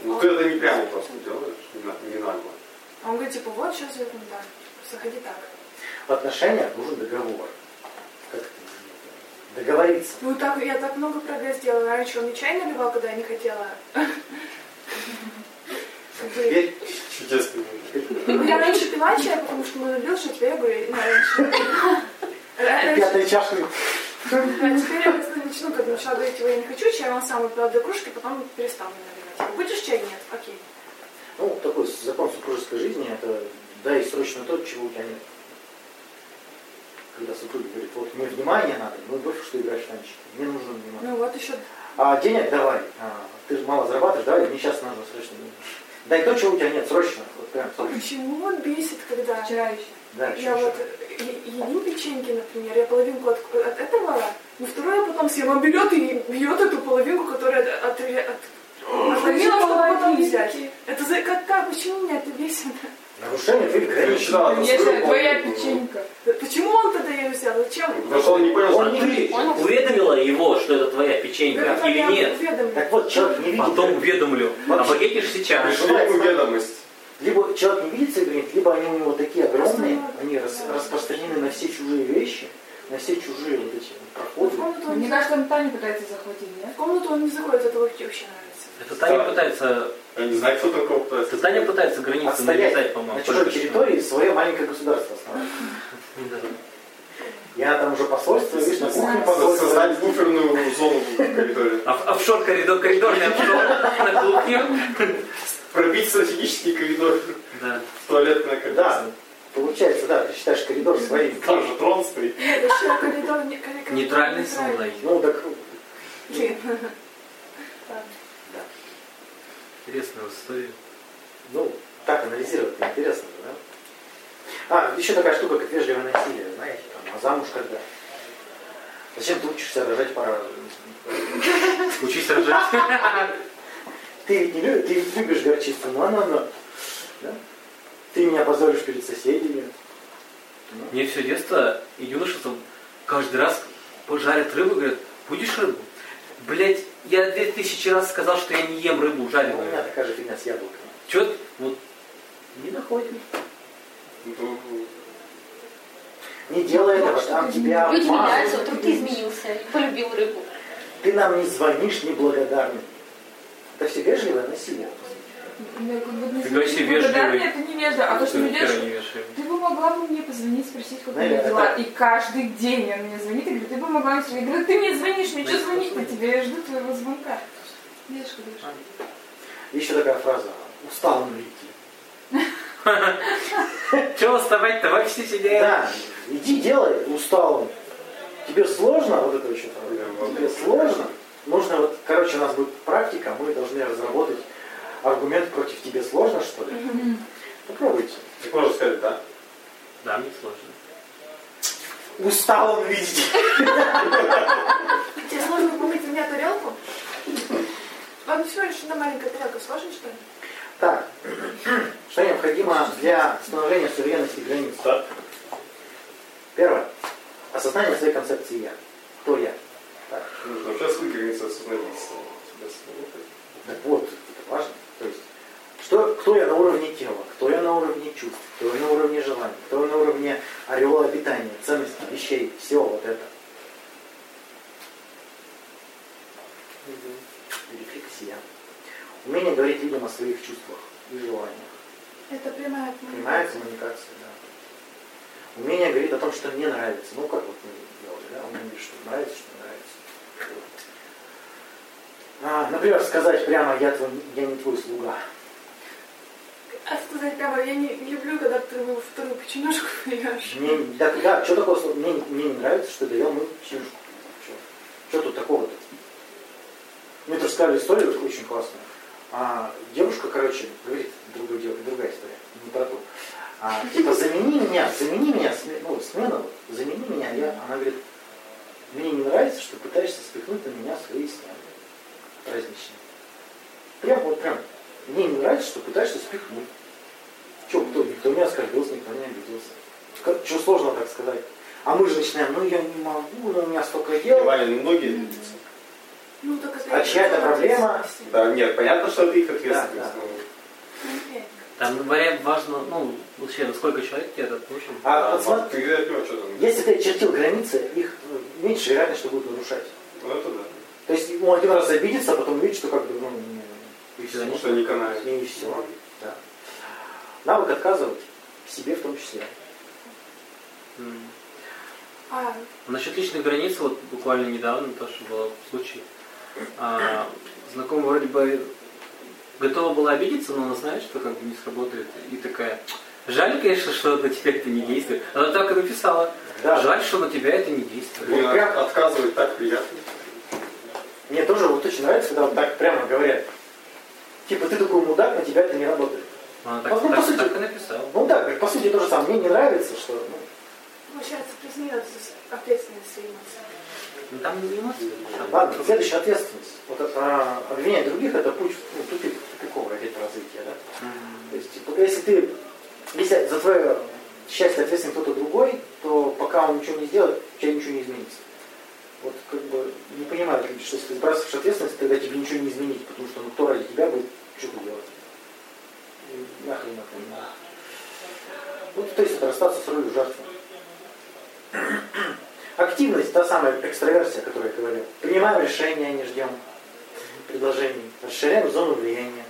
ты это не прямо просто делаешь, не, на- не нагло. А он говорит, типа, вот, сейчас я, ну, да, заходи так. В отношениях нужен договор. Как это? Договориться. Ну, так, я так много прогресс сделала. Раньше он мне чай наливал, когда я не хотела. Теперь, Чудесный. Ну, я раньше пила чай, потому что он любил, что теперь я говорю, ну, раньше. Раньше- пятая чашка. А теперь я если начну, как начала говорить, его я не хочу чай, он сам выпил до кружки, потом перестал мне наливать. Будешь чай? Нет. Окей. Ну, такой закон супружеской жизни, это дай срочно то, чего у тебя нет. Когда супруг говорит, вот мне внимание надо, ну больше что играешь в танчики, мне нужно внимание. Ну вот еще А денег давай, А, ты же мало зарабатываешь, давай, мне сейчас нужно срочно. Дай то, чего у тебя нет, срочно. Вот прям А срочно. почему он бесит, когда Вчера еще. Да, я вот чё. е- едим печеньки, например, я половинку от, от этого, но вторую я потом съем, он берет и бьет эту половинку, которая от, от, от, отломила, чтобы потом взять. Это за, как, как, почему меня это бесит? Нарушение Ты границ. Конечно, свою твоя печенька. Почему он тогда ее взял? Зачем? Потому что он не понял, Он ты. Он Уведомила его, что это твоя печенька Это или нет? уведомлю. Так вот, человек не видит. Потом уведомлю. Обогатишь сейчас. Пришли ему ведомость. Либо человек не видит границ, либо они у него такие огромные, они рас- да. распространены на все чужие вещи. на все чужие вот эти проходы. Мне не кажется, он Таню пытается захватить, нет? в комнату он не заходит, это вообще вообще нравится. Это Таня пытается, Я не знаю, кто такого пытается. это Таня пытается границы Отстоять нарезать, по-моему. на чужой территории свое маленькое государство основать. Да. Я там уже посольство, видишь, на кухне Создать посольство. буферную зону в коридоре. Оф- Офшор коридор, коридорный офшор на кухне. Пробить стратегический коридор Да. в туалетное кольцо. Да, получается, да, ты считаешь коридор своим. Там же трон стоит. Нет, еще коридор не коридор Нейтральной нейтральный. зоной. Ну так. Интересная история. ну, так анализировать интересно, да? А, еще такая штука, как вежливое насилие, знаете, там, а замуж когда? Зачем ты учишься рожать пора? Учись рожать. Ты ведь не любишь, ты ведь любишь горчицу, но она, но, да? Ты меня позоришь перед соседями. Мне все детство и юношеством каждый раз пожарят рыбу, говорят, будешь рыбу? Блять, я две тысячи раз сказал, что я не ем рыбу У меня жареную. такая же фигня с яблоками. Че? Вот Не доходит. Ну, Не делай этого, там тебя Люди меняются, вдруг ты изменился полюбил рыбу. Ты нам не звонишь неблагодарный. Это все вежливое насилие. Ну, говоришь, знаю, вежливый. это не вежливо. А то, что не вешаешь. ты бы могла бы мне позвонить, спросить, как у меня дела. И каждый день он мне звонит и говорит, ты бы могла мне сказать, я говорю, ты мне звонишь, мне что звонить-то тебе, я жду твоего звонка. Видишь, куда Еще такая фраза. Устал он идти. Че вставать, давай все сидят. Да, иди делай, устал он. Тебе сложно, вот это еще фраза. Тебе сложно. Нужно вот, короче, у нас будет практика, мы должны разработать аргумент против тебе сложно, что ли? Попробуйте. так можно сказать, да? Да, мне сложно. Устал он видеть. Тебе сложно помыть у меня тарелку? Вам всего лишь одна маленькая тарелка, сложно что ли? Так, что необходимо для становления суверенности границ? Да. Первое. Осознание своей концепции «я». Кто я? Так. Нужно осознать. Себя слушать. Так вот, это важно. Что, кто я на уровне тела, кто я на уровне чувств, кто я на уровне желаний, кто я на уровне ореола обитания, ценностей, вещей, всего вот это. Рефлексия. Умение говорить людям о своих чувствах и желаниях. Это прямая Прямая коммуникация, да. Умение говорить о том, что мне нравится. Ну, как вот мы делали, да? Умение говорить, что нравится, что нравится. А, например, сказать прямо, я, твой, я не твой слуга. А сказать прямо, я не люблю, когда ты мою вторую печенюшку ешь. Мне, да, да, что такое? Мне, мне не нравится, что доел мою печенюшку. Что тут такого-то? Мне тоже сказали историю очень классную. А, девушка, короче, говорит, другая, дев- другая история, не про ту. А, типа, замени меня, замени меня, ну, смена, замени меня. Я, она говорит, мне не нравится, что пытаешься спихнуть на меня свои смены праздничные. Прям вот прям. Мне не нравится, что пытаешься спихнуть. Че, кто, никто не оскорбился, никто не обиделся. Как- Что сложно так сказать? А мы же начинаем, ну я не могу, ну у меня столько дел. Ваня, многие обидятся. Ну, так А чья это проблема? Да, нет, понятно, что это их Да, ответственность. да. но- Там вариант важно, ну, вообще, насколько человек тебе этот, в общем. А, Да, вот смотри, ты от него что если ты очертил границы, их ну, меньше вероятность, что будут нарушать. Ну это да. То есть он один раз обидится, а потом увидит, что как бы, ну, и все. Потому что не канает. И все. Да. Навык отказывать себе в том числе. А, Насчет личных границ, вот буквально недавно тоже был случай. А, знакомая вроде бы готова была обидеться, но она знает, что как бы не сработает. И такая, жаль, конечно, что на тебя это не действует. Она так и написала. Да. Жаль, что на тебя это не действует. Вот прям- отказывать так приятно. Мне тоже вот очень нравится, когда вот так прямо говорят. Типа, ты такой мудак, на тебя это не работает. Она так, Ну, по так- сути- так и написала. Ну да, по сути то же самое. Мне не нравится, что ну, получается, признается ответственность эмоции. Ну, там не эмоции. там Ладно, другое. следующая ответственность. Вот это, а, обвинять других это путь в ну, тупик, тупиковое где-то развитие, да? Мгм. То есть, типа, если ты, если за твое счастье ответственен кто-то другой, то пока он ничего не сделает, у тебя ничего не изменится. Вот как бы не понимаю, люди, что если ты сбрасываешь ответственность, тогда тебе ничего не изменить, потому что ну кто ради тебя будет что-то делать. И Нахрен это не надо. Вот то есть расстаться с ролью жертвы. А самая экстраверсия, о которой я говорил. Принимаем решения, не ждем предложений. Расширяем зону влияния.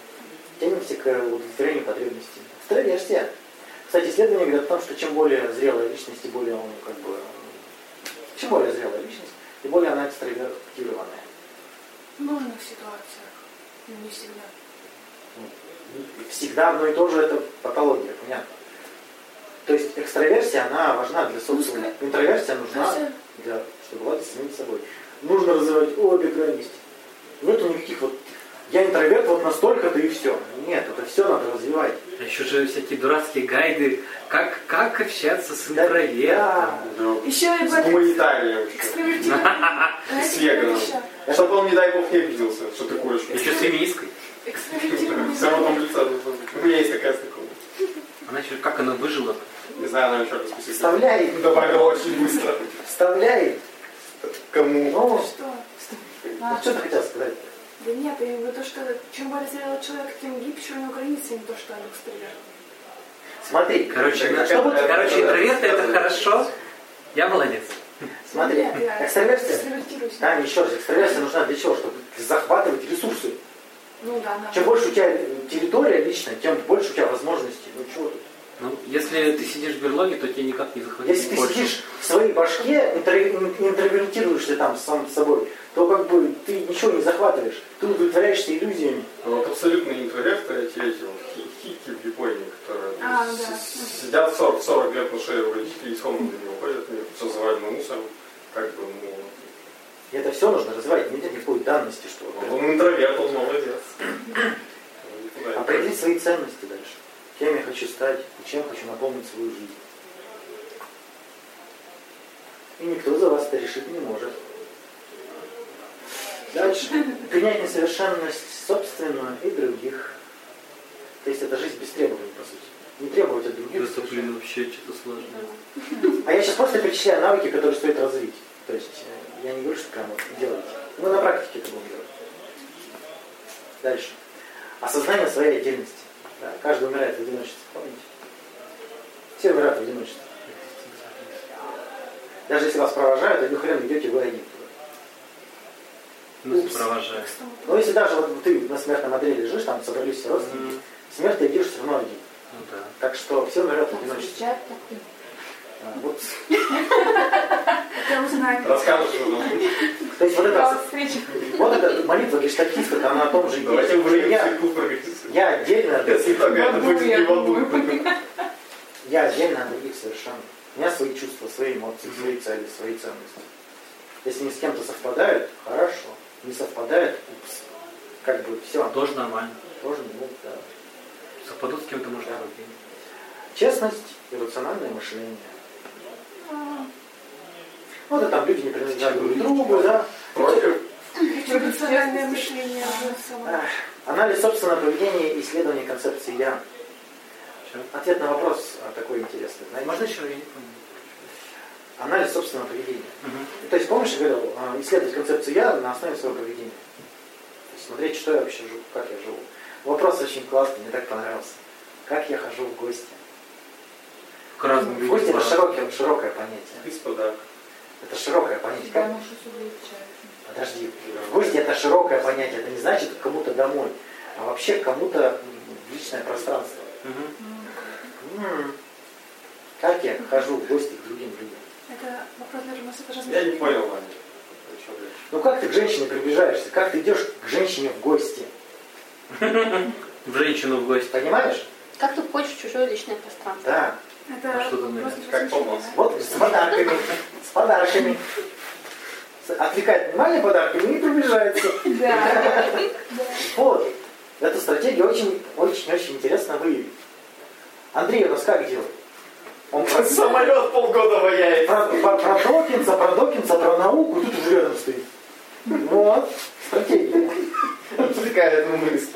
Тянемся к удовлетворению потребностей. Экстраверсия. Кстати, исследования говорят о том, что чем более зрелая личность, тем более он как бы чем более зрелая личность, тем более она экстравертированная. В нужных ситуациях, но не всегда. Всегда одно и то же это патология, понятно. То есть экстраверсия, она важна для социума. Интроверсия нужна для, чтобы владеть самим собой. Нужно развивать обе крайности. Нету никаких вот я интроверт вот настолько-то и все. Нет, это все надо развивать. А еще же всякие дурацкие гайды, как, как общаться с Да, интровертом. да. Ну, Еще и С гуманитарием экстравертированном. С веганом. Чтобы он, не дай бог, не обиделся, что ты куришь. Еще с феминисткой. Быть. У меня есть такая знакомая. Она еще, как она выжила? Не знаю, она еще раз спасибо. Вставляй, Добавила очень быстро. вставляй. Кому? Ну, Что? ну, что ты хотел сказать? Да нет, я имею в виду то, что чем более зрелый человек, тем гибче у него границы, а не то, что он экстраверт. Смотри, Короче, Это как- это- короче, это- интроверты это это- хорошо. Я молодец. смотри, экстраверсия, да, еще раз, экстраверсия нужна для чего? Чтобы захватывать ресурсы. Ну да, да. Чем больше у тебя территория личная, тем больше у тебя возможностей. Ну чего тут? Ну, если ты сидишь в берлоге, то тебе никак не захватить Если ты больше. сидишь в своей башке, интро- ин- интровертируешься там сам с собой, то как бы ты ничего не захватываешь. Ты удовлетворяешься иллюзиями. Ну, Вот абсолютные интроверты, эти, эти вот хи- хики в Японии, которые А, с- да. с- сидят 40, 40 лет на шее у родителей, из комнаты не уходят, все завалено мусором. Как бы, ну, И это все нужно развивать. Нет никакой данности, что вот он интроверт, он молодец. Определить свои ценности дальше. Кем я хочу стать и чем хочу наполнить свою жизнь. И никто за вас это решить не может. Дальше. Принять несовершенность собственную и других. То есть это жизнь без требований, по сути. Не требовать от других. Это, блин, вообще что-то сложное. А я сейчас просто перечисляю навыки, которые стоит развить. То есть э, я не говорю, что прям вот делайте. Мы на практике это будем делать. Дальше. Осознание своей отдельности. Да? Каждый умирает в одиночестве, помните? Все умирают в одиночестве. Даже если вас провожают, один хрен идете вы один туда. Ну, Упс. провожаю. Но если даже вот ты на смертном одре лежишь, там собрались все родственники, Мгм. смерть ты идешь все равно один. Ну да. Так что все умирают в одиночестве. Встречать так и- А, Вот. Это узнаем. Расскажешь. То есть вот это, вот эта молитва гештальтистов, она о том же Давайте уже Я, я отдельно, Если так это Бабу будет я не в одну. думаю. я отдельно от других совершенно. У меня свои чувства, свои эмоции, свои цели, свои ценности. Если они с кем-то совпадают, хорошо. Не совпадают, упс. Как бы все, Тоже нормально. тоже ну, да. Совпадут с кем-то можно Да. другим. Честность и рациональное мышление. Вот это там люди не принадлежат друг другу, да. Рациональное мышление. Анализ собственного поведения и исследование концепции «я». Ответ на вопрос а, такой интересный. Можно еще? Я не помню. Анализ собственного поведения. Мгм. То есть, помнишь, я говорил, а, исследовать концепцию «я» на основе своего поведения. То есть, смотреть, что я вообще живу, как я живу. Вопрос очень классный, мне так понравился. Как я хожу в гости? К разным В гости людям. это широкое, широкое понятие. Подарка. Это широкое понятие. Как-. Подожди, в гости это широкое понятие. Это не значит кому-то домой, а вообще к кому-то личное пространство. М. Как я хожу в гости к другим людям? Это вопрос даже. Я не понял, Ваня. Ну как ты к женщине приближаешься? Как ты идешь к женщине в гости? В женщину в гости. Понимаешь? Как ты входишь в чужое личное пространство? Да. Это А что там, как. Томас? Вот с подарками. С подарками. Отвлекает внимание подарками и приближается. Да. Вот. Эту стратегию очень, очень, очень интересно выявить. Андрей у нас как делает? Он про, Самолет полгода ваяет. про, про, про Докинса, про Докинса, про науку, тут уже рядом стоит. Вот. Стратегия. Отвлекает мысль.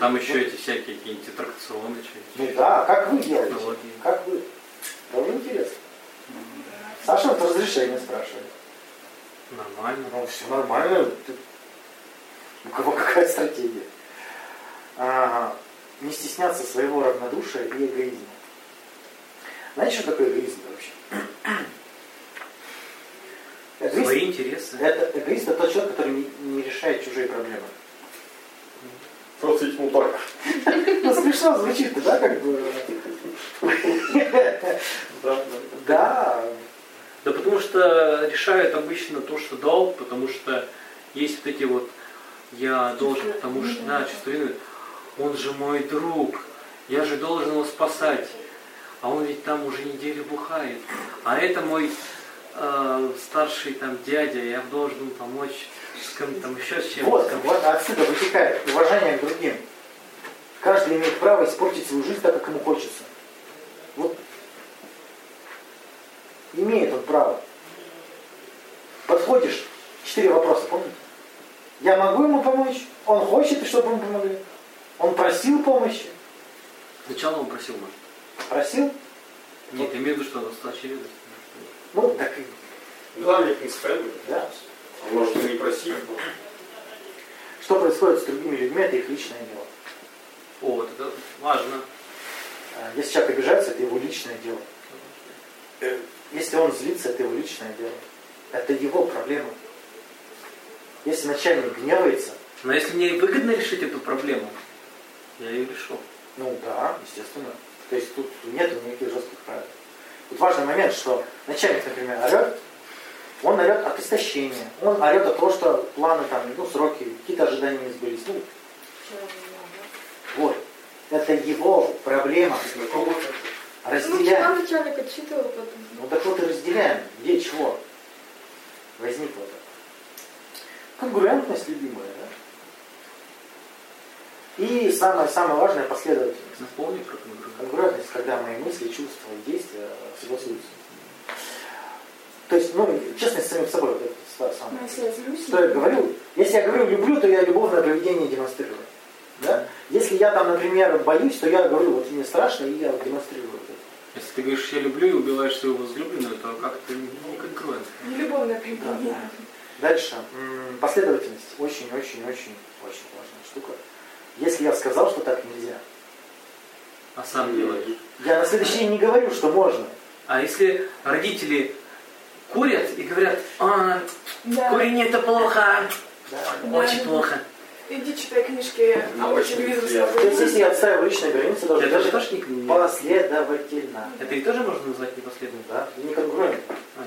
Там еще эти всякие какие-нибудь аттракционы, Ну да, как вы делаете? Как вы? Тоже интересно. Саша вот разрешение спрашивает. Нормально. Ну, все нормально. Ты- У кого какая стратегия? А, не стесняться своего равнодушия и эгоизма. Знаете, что такое эгоизм вообще? Эгоист- Свои интересы. Это эгоист, это тот человек, который не, не решает чужие проблемы. Просто ему так. Ну, смешно звучит, да, как бы. Да, да. Да, потому что решают обычно то, что дал, потому что есть вот эти вот я должен, потому что, да, чувство вины. Он же мой друг, я же должен его спасать. А он ведь там уже неделю бухает. А это мой э, старший там дядя, я должен помочь с кем там еще с чем вот, вот отсюда вытекает уважение к другим. Каждый имеет право испортить свою жизнь так, как ему хочется. Вот имеет он право. Подходишь, четыре вопроса, помните? Я могу ему помочь? Он хочет, чтобы ему помогли? Он просил помощи? Сначала он просил, может. Просил? Нет, я имею в виду, что это очевидно. Ну, так и Главное принципиально. да. Может и не просить. Что происходит с другими людьми, это их личное дело. О, вот это важно. А, Если человек обижается, это его личное дело. Э, Если он злится, это его личное дело. Это его проблема. Если начальник гневается, Но если мне выгодно решить эту проблему, я ее решу. ну да, естественно. То есть тут нет никаких жестких правил. Тут важный момент, что начальник, например, орет, он орет от истощения, он орет от того, что планы там, ну, сроки, какие-то ожидания не сбылись. Ну, вот. Это его проблема. Как Ну, Разделяем. начальник отчитывал потом. Ну так вот и разделяем. Где чего возникло это. Конгруентность любимая, да? И самое-самое важное последовательность. Напомни про конгруентность. Конгруентность, когда мои мысли, чувства и действия согласуются. То есть, ну, честность с самим собой, вот это са- самое. Ну, если я злюсь, Что я говорю? Если я говорю люблю, то я любовное поведение демонстрирую. Да? Если я там, например, боюсь, то я говорю, вот мне страшно, и я демонстрирую это. Если ты говоришь, я люблю и убиваешь своего возлюбленного, то как-то не конкурент. нелюбовное Да, поведение. да. Дальше. М, Последовательность. Очень-очень-очень очень важная штука. Если я сказал, что так нельзя, А сам делаешь. я на следующий день не говорю, что можно. А если родители курят и говорят, а, Да. курение это плохо, Да, очень да. плохо. Иди читай книжки, а по очень телевизору приятно. То есть, смотри. если я отстаиваю личные границы, должен Это же делать тоже не последовательно. Это ведь тоже можно назвать непоследовательным? Да? Не конкурентно. А,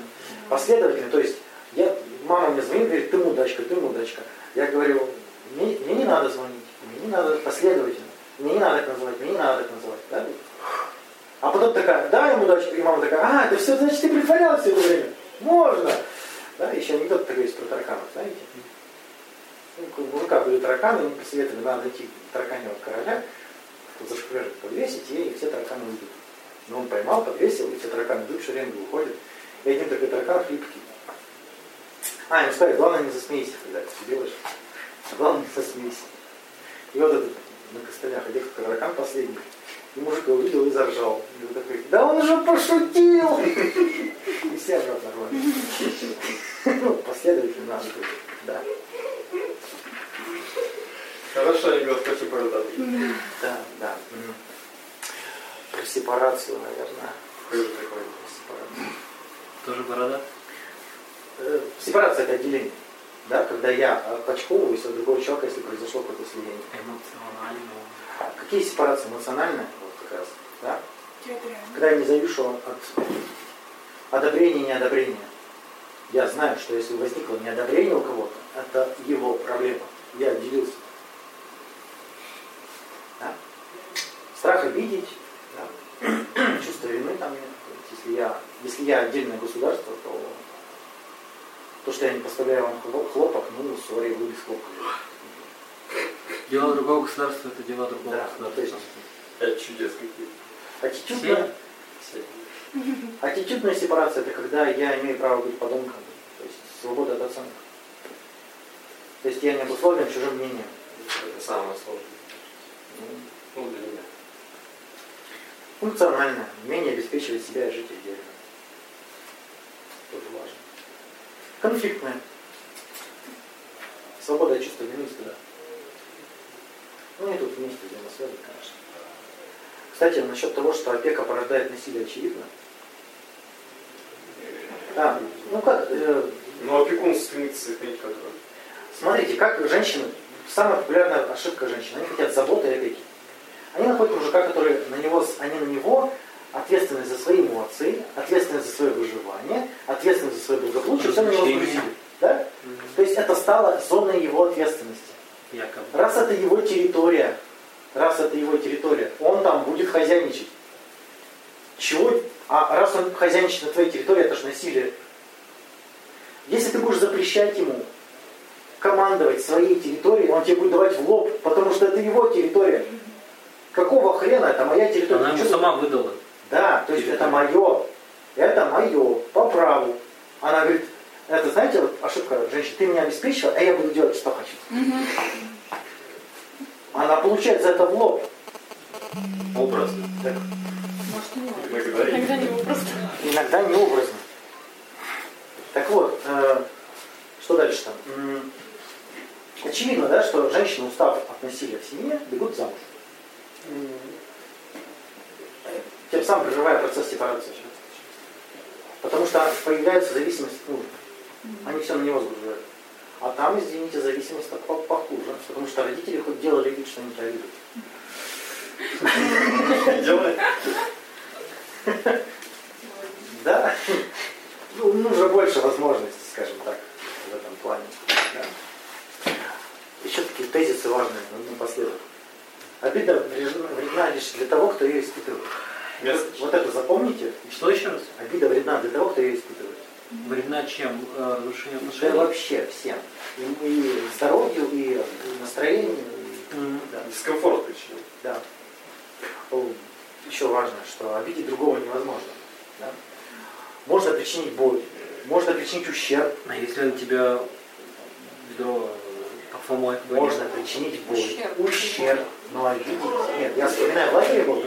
Последовательно. То есть, я, мама мне звонит, говорит, ты мудачка, ты мудачка. Я говорю, мне, мне не надо звонить, мне не надо последовательно. Мне не надо так называть, мне не надо так называть. Да? А потом такая, да, я мудачка, и мама такая, а, это все, значит, ты притворялся все это время. Можно. Да, еще анекдот такой есть про тараканов, знаете? У мужика были тараканы, ему посоветовали, надо найти тараканьего короля, за шкурежек подвесить, и все тараканы уйдут. Но он поймал, подвесил, и все тараканы идут, шеренгу уходят. И один такой таракан хлипкий. А, не сказали, главное не засмейся, когда это делаешь. Главное не засмейся. И вот этот на костылях одет таракан последний. И мужик его увидел и заржал. И вот такой, да он же пошутил! И все обратно нормально. Ну, последовательно надо быть. Да. Хорошо, анекдот, спасибо, бородатый. Да, да. Про сепарацию, наверное. Что такое? Про сепарацию. Тоже борода? Э, Сепарация это отделение. Да, когда я отпочковываюсь от другого человека, если произошло какое-то слияние. Эмоционально. А Какие сепарации эмоциональные? Как раз. Да? Когда я не завишу от одобрения и неодобрения. Я знаю, что если возникло неодобрение у кого-то, это его проблема. Я отделился. Да? Страх обидеть, да? чувство вины там нет. Если я, если я отдельное государство, то то, что я не поставляю вам хлоп- хлопок, ну, сори, вы без хлопка. Дела другого государства это дела другого Да, ну, то есть- Пять чудес какие-то. Аттитюдная, сепарация это когда я имею право быть подонком. То есть свобода от оценок. То есть я не обусловлен чужим мнением. Это самое сложное. Ну, для меня. Функционально, умение обеспечивать себя и жить отдельно. Тоже важно. Конфликтное. Свобода чувства вины и стыда. Ну, они тут вместе взаимосвязаны, конечно. Кстати, насчет того, что опека порождает насилие, очевидно. Да, ну как, э, Но опекун стремится сохранить контроль. Смотрите, как женщины, самая популярная ошибка женщин, они хотят заботы и опеки. Они находят мужика, который на него, они на него ответственны за свои эмоции, ответственны за свое выживание, ответственны за свое благополучие, все на него сгрузили. Да? То есть это стало зоной его ответственности. Якобы. Раз это его территория, раз это его территория, он там будет хозяйничать. Чего? А раз он хозяйничает на твоей территории, это же насилие. Если ты будешь запрещать ему командовать своей территорией, он тебе будет давать в лоб, потому что это его территория. Какого хрена это моя территория? Она ему Чё- сама выдала. Да, то есть это мое. Это мое, по праву. Она говорит, это знаете, вот ошибка женщин, ты меня обеспечила, а я буду делать, что хочу. Она получает за это в лоб. Образно. Так, Может, не. Иногда не просто. иногда необразно. Так вот, э, что дальше там? М, Очевидно, да, что женщины, устав от насилия в семье, бегут замуж. Тем самым прерывая процесс сепарации. Потому что появляется зависимость от мужа. Они все на него сгружают. А там, извините, зависимость так по- похуже. Потому что родители хоть делали вид, что они тебя делает. Да. Ну, у мужа больше возможностей, скажем так, в этом плане. Еще такие тезисы важные, ну, напоследок. Обида вредна лишь для того, кто ее испытывает. Вот это запомните. Что еще раз? Обида вредна для того, кто ее испытывает. Вредна чем? Э, Разрушение Да отношений? вообще всем. И, и здоровью, и настроению. и- Мгм. да. Дискомфорт причинил. Да. Еще важно, что обидеть другого невозможно. Да? Можно причинить боль, можно причинить ущерб, А если на тебя ведро парфумой можно причинить боль, Ущерб. ущерб, но обидеть... Нет, я вспоминаю, в лагере был,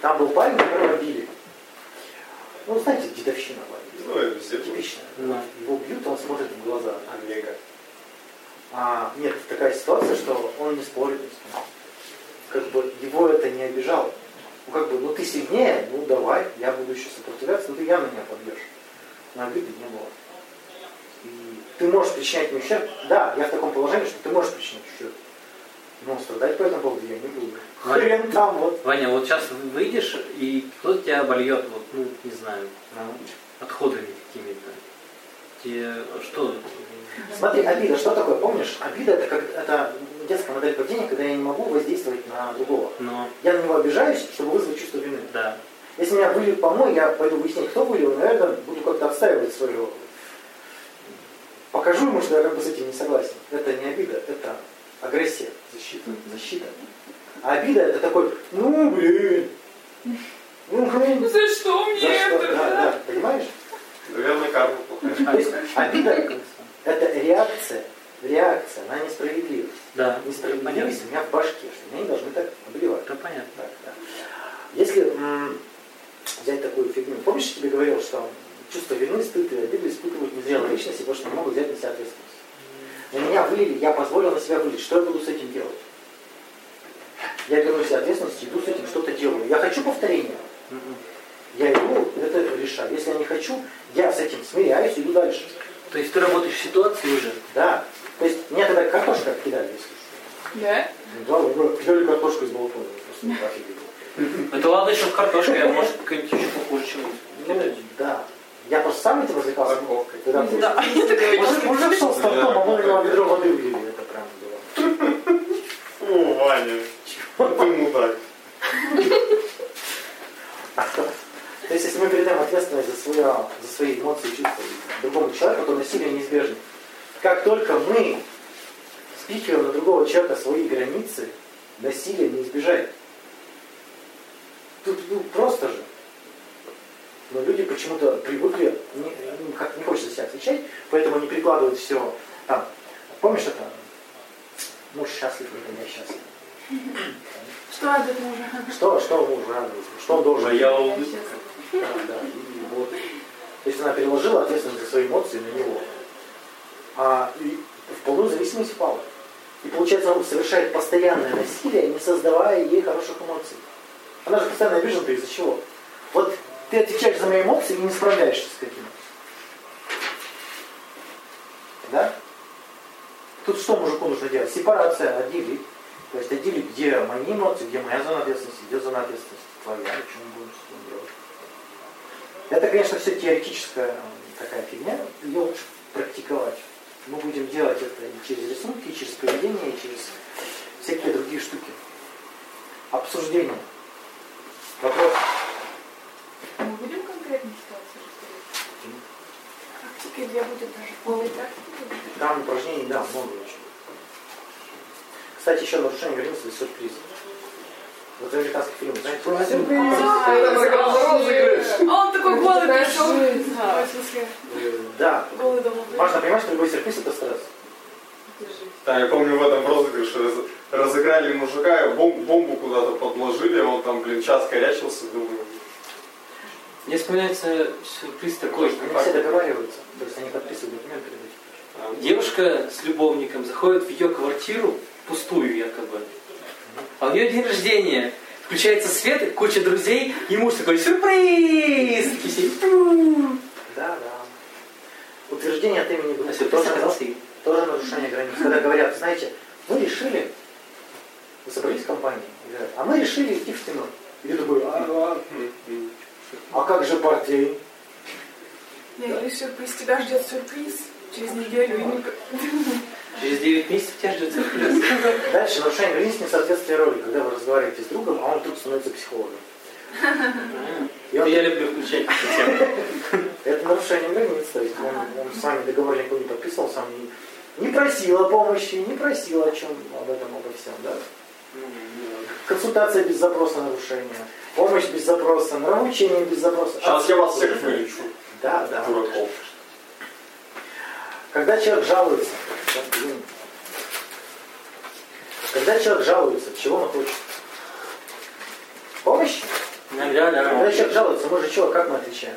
там был парень, которого били. Ну, знаете, дедовщина в лагере. Ну, это было. Типичная. Да. Его бьют, он смотрит в глаза. Омега. А, нет, такая ситуация, что он не спорит. Как бы его это не обижало. Ну как бы, ну ты сильнее, ну давай, я буду еще сопротивляться, но ты явно меня побьешь. Но обиды не было. И ты можешь причинять мне ущерб. Да, я в таком положении, что ты можешь причинять ущерб. Но страдать по этому поводу я не буду. Ваня. Хрен там вот. Ваня, вот сейчас выйдешь, и кто тебя обольет, вот, ну, не знаю, отходами какими-то. Тебе что? Смотри, обида, что такое? Помнишь, обида это как это детская модель поведения, когда я не могу воздействовать на другого. Но, Я на него обижаюсь, чтобы вызвать чувство вины. да. Если меня выльют помой, я пойду выяснять, кто вылил, наверное, буду как-то отстаивать свое. Покажу ему, что я как бы с этим не согласен. Это не обида, это агрессия, защита, защита. А обида это такой, ну блин, ну блин, За что за мне что, это? да, да, понимаешь? Наверное, карма плохая. То есть обида это реакция, реакция на несправедливость. Да, Несправедливость у меня в башке, что меня не должны так обливать. это понятно. Так, да. Если м, взять такую фигню, помнишь, я тебе говорил, что чувство вины, стыд и обиды испытывают незрелые личности, потому что не могут взять на себя ответственность. На меня вылили, я позволил на себя вылить. Что я буду с этим делать? Я беру на себя ответственность, иду с этим, что-то делаю. Я хочу повторения. Я иду, это решаю. Если я не хочу, я с этим смиряюсь, иду дальше. То есть ты работаешь в ситуации уже. Да. То есть меня тогда картошка кидали, если что. Да? Да, вы кидали картошку из балкона. Просто. Это ладно еще картошка, а может какая-нибудь еще похуже чем Ну, да. Я просто сам этим развлекался. Морковкой. Когда Да, я такая Мужик, мужик шел с тортом, а мы на него ведро воды влили. Это прям было. Фу, Ваня. Ну ты мудак. То есть, если мы передаем ответственность за, свое, за свои эмоции и чувства другому человеку, то насилие неизбежно. Как только мы спихиваем на другого человека свои границы, насилие не избежать. Тут ну, просто. Но люди почему-то привыкли, не, ну, как не хочется себя отвечать, поэтому они прикладывают все. Там, помнишь это? Муж счастлив, или я счастлив. Что радует мужа? Что, что муж радуется? Что он должен Моя делать? улыбка. Да, да. И вот. То есть она переложила ответственность за свои эмоции на него. А, и в полную зависимость впала. И получается, он совершает постоянное насилие, не создавая ей хороших эмоций. Она же постоянно обижена, ты из-за чего? Вот ты отвечаешь за мои эмоции и не справляешься с этим. Да? Тут что мужику нужно делать? Сепарация, отделить. То есть отделить, где мои эмоции, где моя зона ответственности, где зона ответственности твоя, мы будем с этим делать. Это, конечно, все теоретическая такая фигня, ее лучше практиковать. Мы будем делать это и через рисунки, и через поведение, и через всякие другие штуки. Обсуждение. Вопрос. Мы будем конкретные ситуации рассказывать? Две будет даже. Будет. Там упражнений, да, много очень. Кстати, еще нарушение границ и сюрприз. Вот американский фильм, знаете? А он такой голый пришел. Э, Да. дома. Важно понимать, что любой сюрприз это стресс. Да, я помню в этом розыгрыше раз- разыграли мужика, бомбу куда-то подложили, он там, блин, час корячился, думаю. Мне вспоминается сюрприз такой. Они все договариваются. То есть они подписывают документы перед этим. а, Девушка с любовником заходит в ее квартиру, пустую якобы. А у нее день рождения. Включается свет, куча друзей, и муж такой сюрприз! Да, да. Утверждение от имени А группы сюрприз тоже, оказался тоже нарушение границ. Когда говорят, знаете, вы решили, вы собрались в компании, говорят, а мы решили идти в кино. И ты такой, а, а, как же партия? Я или сюрприз, тебя ждет сюрприз через неделю. Через 9 месяцев тебя ждет сюрприз. Дальше нарушение границ несоответствие роли, когда вы разговариваете с другом, а он вдруг становится психологом. Он, я люблю включать эту это нарушение границ, то есть он, он с вами договор никакой не подписывал, сам не, не просил о помощи, не просил о чем, об этом, обо всем, да? Консультация без запроса нарушения, помощь без запроса, нравоучение без запроса. Сейчас я вас всех вылечу, Да, да. дураков. Когда человек жалуется, да, блин. когда человек жалуется, чего он хочет? Помощи? Иногда, Когда да. человек жалуется, мы же чего, как мы отвечаем?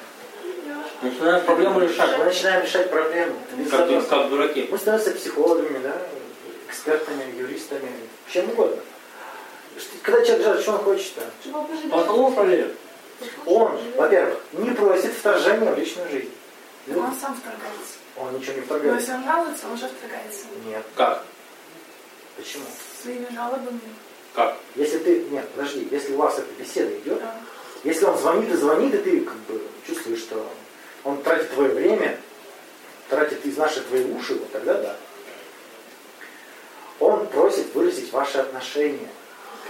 Начинаем проблему Мы решать. начинаем решать проблемы. без Как, запроса. как дураки. Мы становимся психологами, да, экспертами, юристами, чем угодно. Когда человек жалуется, что он хочет-то? Потом проверим. Он, во-первых, не просит вторжения в личную жизнь. Так Ну, он сам вторгается. он ничего не Но вторгается. если он жалуется, он уже вторгается. Нет. Как? Почему? Своими жалобами. Как? Если ты, нет, подожди, если у вас эта беседа идет, Да. если он звонит и звонит, и ты как бы чувствуешь, что он тратит твое время, тратит из наших твои уши, вот тогда да. Он просит выразить ваше отношение к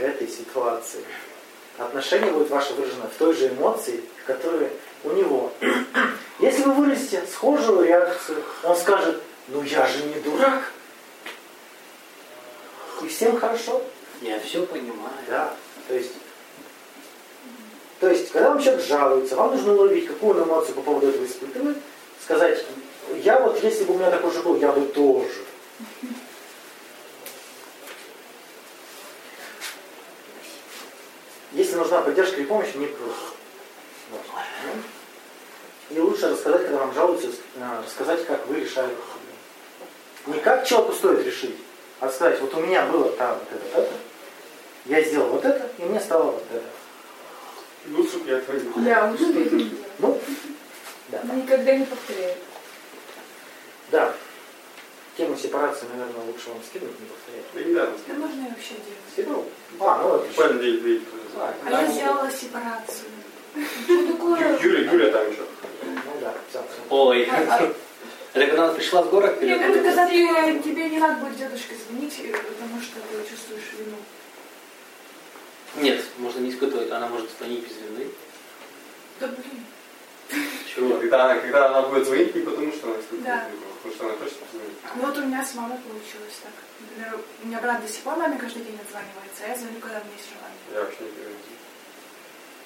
этой ситуации. Отношение будет ваше выражено в той же эмоции, которая у него. Если вы выразите схожую реакцию, он скажет, ну я же не дурак. И всем хорошо. Я все понимаю. Да, то есть, то есть, когда вам человек жалуется, вам нужно уловить, какую он эмоцию по поводу этого испытывает, сказать, я вот, если бы у меня такой же был, я бы тоже. Если нужна поддержка или помощь, не просто. Вот. И лучше рассказать, когда вам жалуются, э, рассказать, как вы решали проблему. Не как человеку стоит решить, а сказать, вот у меня было там вот это, вот это, я сделал вот это, и мне стало вот это. Лучше бы я отводил. Да, лучше бы делать. Ну, да. Никогда не повторяю. Да. Тему сепарации, наверное, лучше вам скинуть, не повторять. Да не надо. Да можно и вообще делать. Скинул? А, ну вот. Буквально 9 дней. А, А я сделала сепарацию. Что такое? Юля, Юля там еще. Ну да, все. Ой. Это когда она пришла в город? или Нет, это когда ты, тебе не надо будет дедушке звонить, э, потому что ты чувствуешь вину. Нет, можно не испытывать. Она может звонить без вины. Да блин. Чего? Когда когда она будет звонить, не потому что она испытывает Да. вину, а потому что она точно позвонит. Ну вот у меня с мамой получилось так. Например, у меня брат до сих пор маме каждый день отзванивается, а я звоню, когда мне есть желание. Я вообще не понимаю.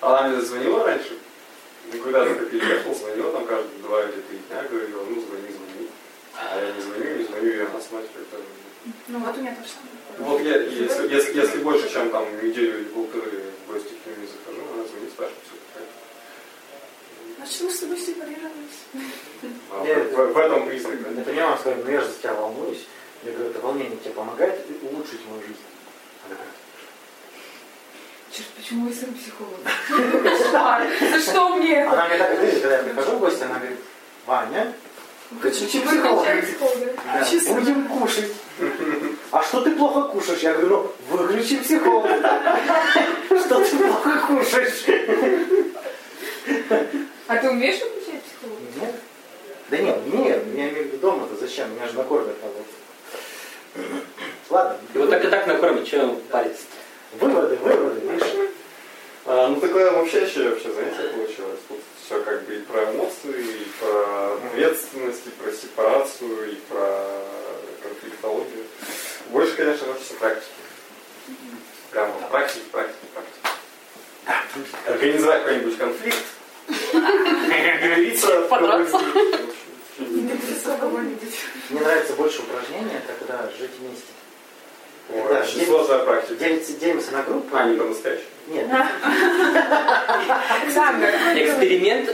Она мне звонила раньше. Ну, когда только переехал, звонила там каждые два или три дня, говорила, ну звони, звони. А я не звоню, не звоню, и она с матерью тоже. Ну вот у меня то же самое. Вот я, если, если, если больше, чем там неделю или полторы в гости к нему не захожу, она звонит, спрашивает, все мы с тобой сепарировались. А Я- в, этом признак, он сказал, ну я же за тебя волнуюсь. Я говорю, это волнение тебе помогает улучшить мою жизнь. Она Черт, почему я сам психолог? За что мне это? Она мне так говорит, когда я прихожу в гости, она говорит, Ваня, психолога. Да, Честно. будем кушать. А что ты плохо кушаешь? Я говорю, ну, выключи психолога. Что ты плохо кушаешь? А ты умеешь выключать психолога? Нет. Да нет, нет, я имею в виду дома-то зачем? Меня же накормят кого-то. Ладно, Его так и так накормить, что ему париться выводы, выводы, видишь? А, ну такое обобщающее вообще занятие получилось. Тут все как бы и про эмоции, и про ответственность, и про сепарацию, и про конфликтологию. Больше, конечно, хочется практики. Прямо практики, практики, практики. Организовать какой-нибудь конфликт. Договориться. Подраться. Мне нравится больше упражнения, когда жить вместе. Ой, очень делимся- сложная практика. Делимся, делимся на группы. А, не по-настоящему. Нет. Эксперимент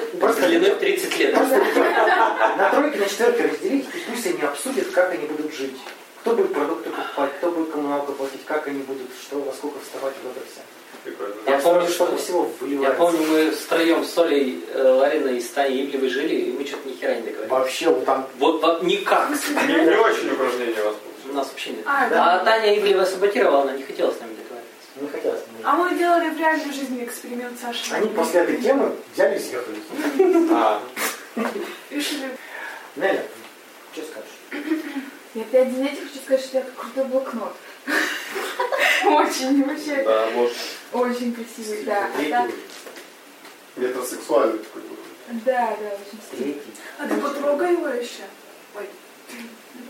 длиной в 30 лет. на тройке, на четверке разделить, и пусть они обсудят, как они будут жить. Кто будет продукты покупать, кто будет коммуналку платить, как они будут, что, во сколько вставать, вот это все. Прикольно. Я помню, что- всего Я выливается. помню, мы втроем с Олей, э, Лариной и Станей Ивлевой жили, и мы что-то ни хера не договорились. Вообще, вот там Вот, вот никак. Не, не очень упражнение у вас У нас вообще нет. А, А Таня Ивлева саботировала, она не хотела с нами договариваться. не хотят с ними. А мы делали в реальной жизни эксперимент Саши. Они после этой темы взяли и съехали. А, решили Неля, что скажешь? Я пять занятий хочу сказать, что я как крутой блокнот. Очень, вообще, да, может, очень красивый, да. А так- метросексуальный такой был. Да, да, очень стильно. Третий. А ты потрогай его еще. Ой,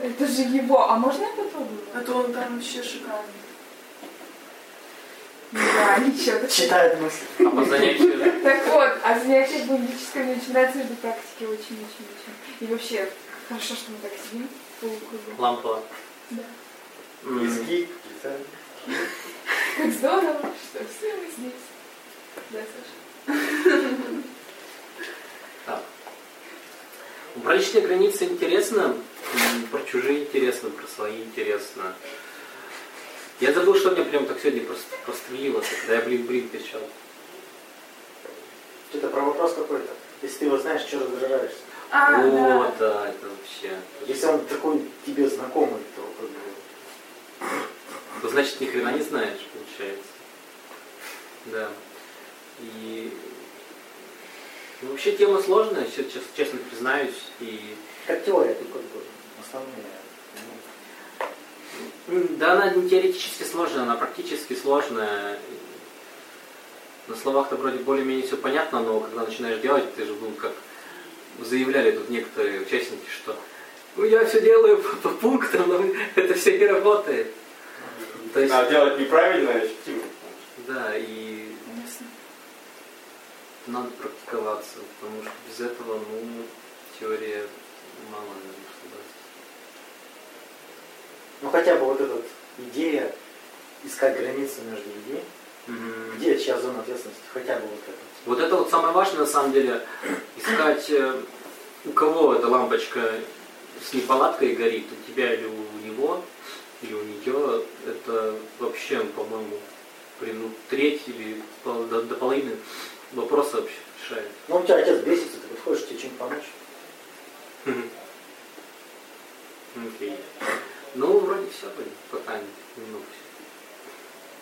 Это же его. А можно я попробую? а то он там вообще шикарный. Да, ничего. Читает мысли. А по занятию Так вот, а занятие очень нравится между практики очень-очень-очень. И вообще, хорошо, что мы так сидим полукругом. лампа. Да. М, Изгиб, гитара. Как здорово, что все мы здесь. Да, Саша? Так. Про личные границы интересно, про чужие интересно, про свои интересно. Я забыл, что мне прям так сегодня просто прострелило, когда я блин-блин кричал. Это про вопрос какой-то. Если ты его знаешь, что раздражаешься? А, вот, да. да, это вообще. Если он такой тебе знакомый, то как бы... То значит ни хрена не знаешь, получается. Да. И ну, вообще тема сложная, чес- честно признаюсь. И Как теория, бы основные. ну, да, она не теоретически сложная, она практически сложная. На словах-то вроде более-менее все понятно, но когда начинаешь делать, ты же ну, как заявляли тут некоторые участники, что ну я все делаю по, по пунктам, но это все не работает. То есть, А делать неправильно, эффективно. да, и Ясно. надо практиковаться, потому что без этого, ну, теория мало, наверное, что даст. Ну хотя бы вот эта идея искать границы между людьми, Мгм. где чья зона ответственности, хотя бы вот это. Вот это вот самое важное, на самом деле, искать, э, у кого эта лампочка с неполадкой горит, у тебя или у него, или у нее, это вообще, по-моему, при ну, треть или до, до половины вопроса вообще решает. Ну у тебя отец бесится, ты подходишь, тебе чем помочь? Окей. Ну, вроде все, пока немного всё.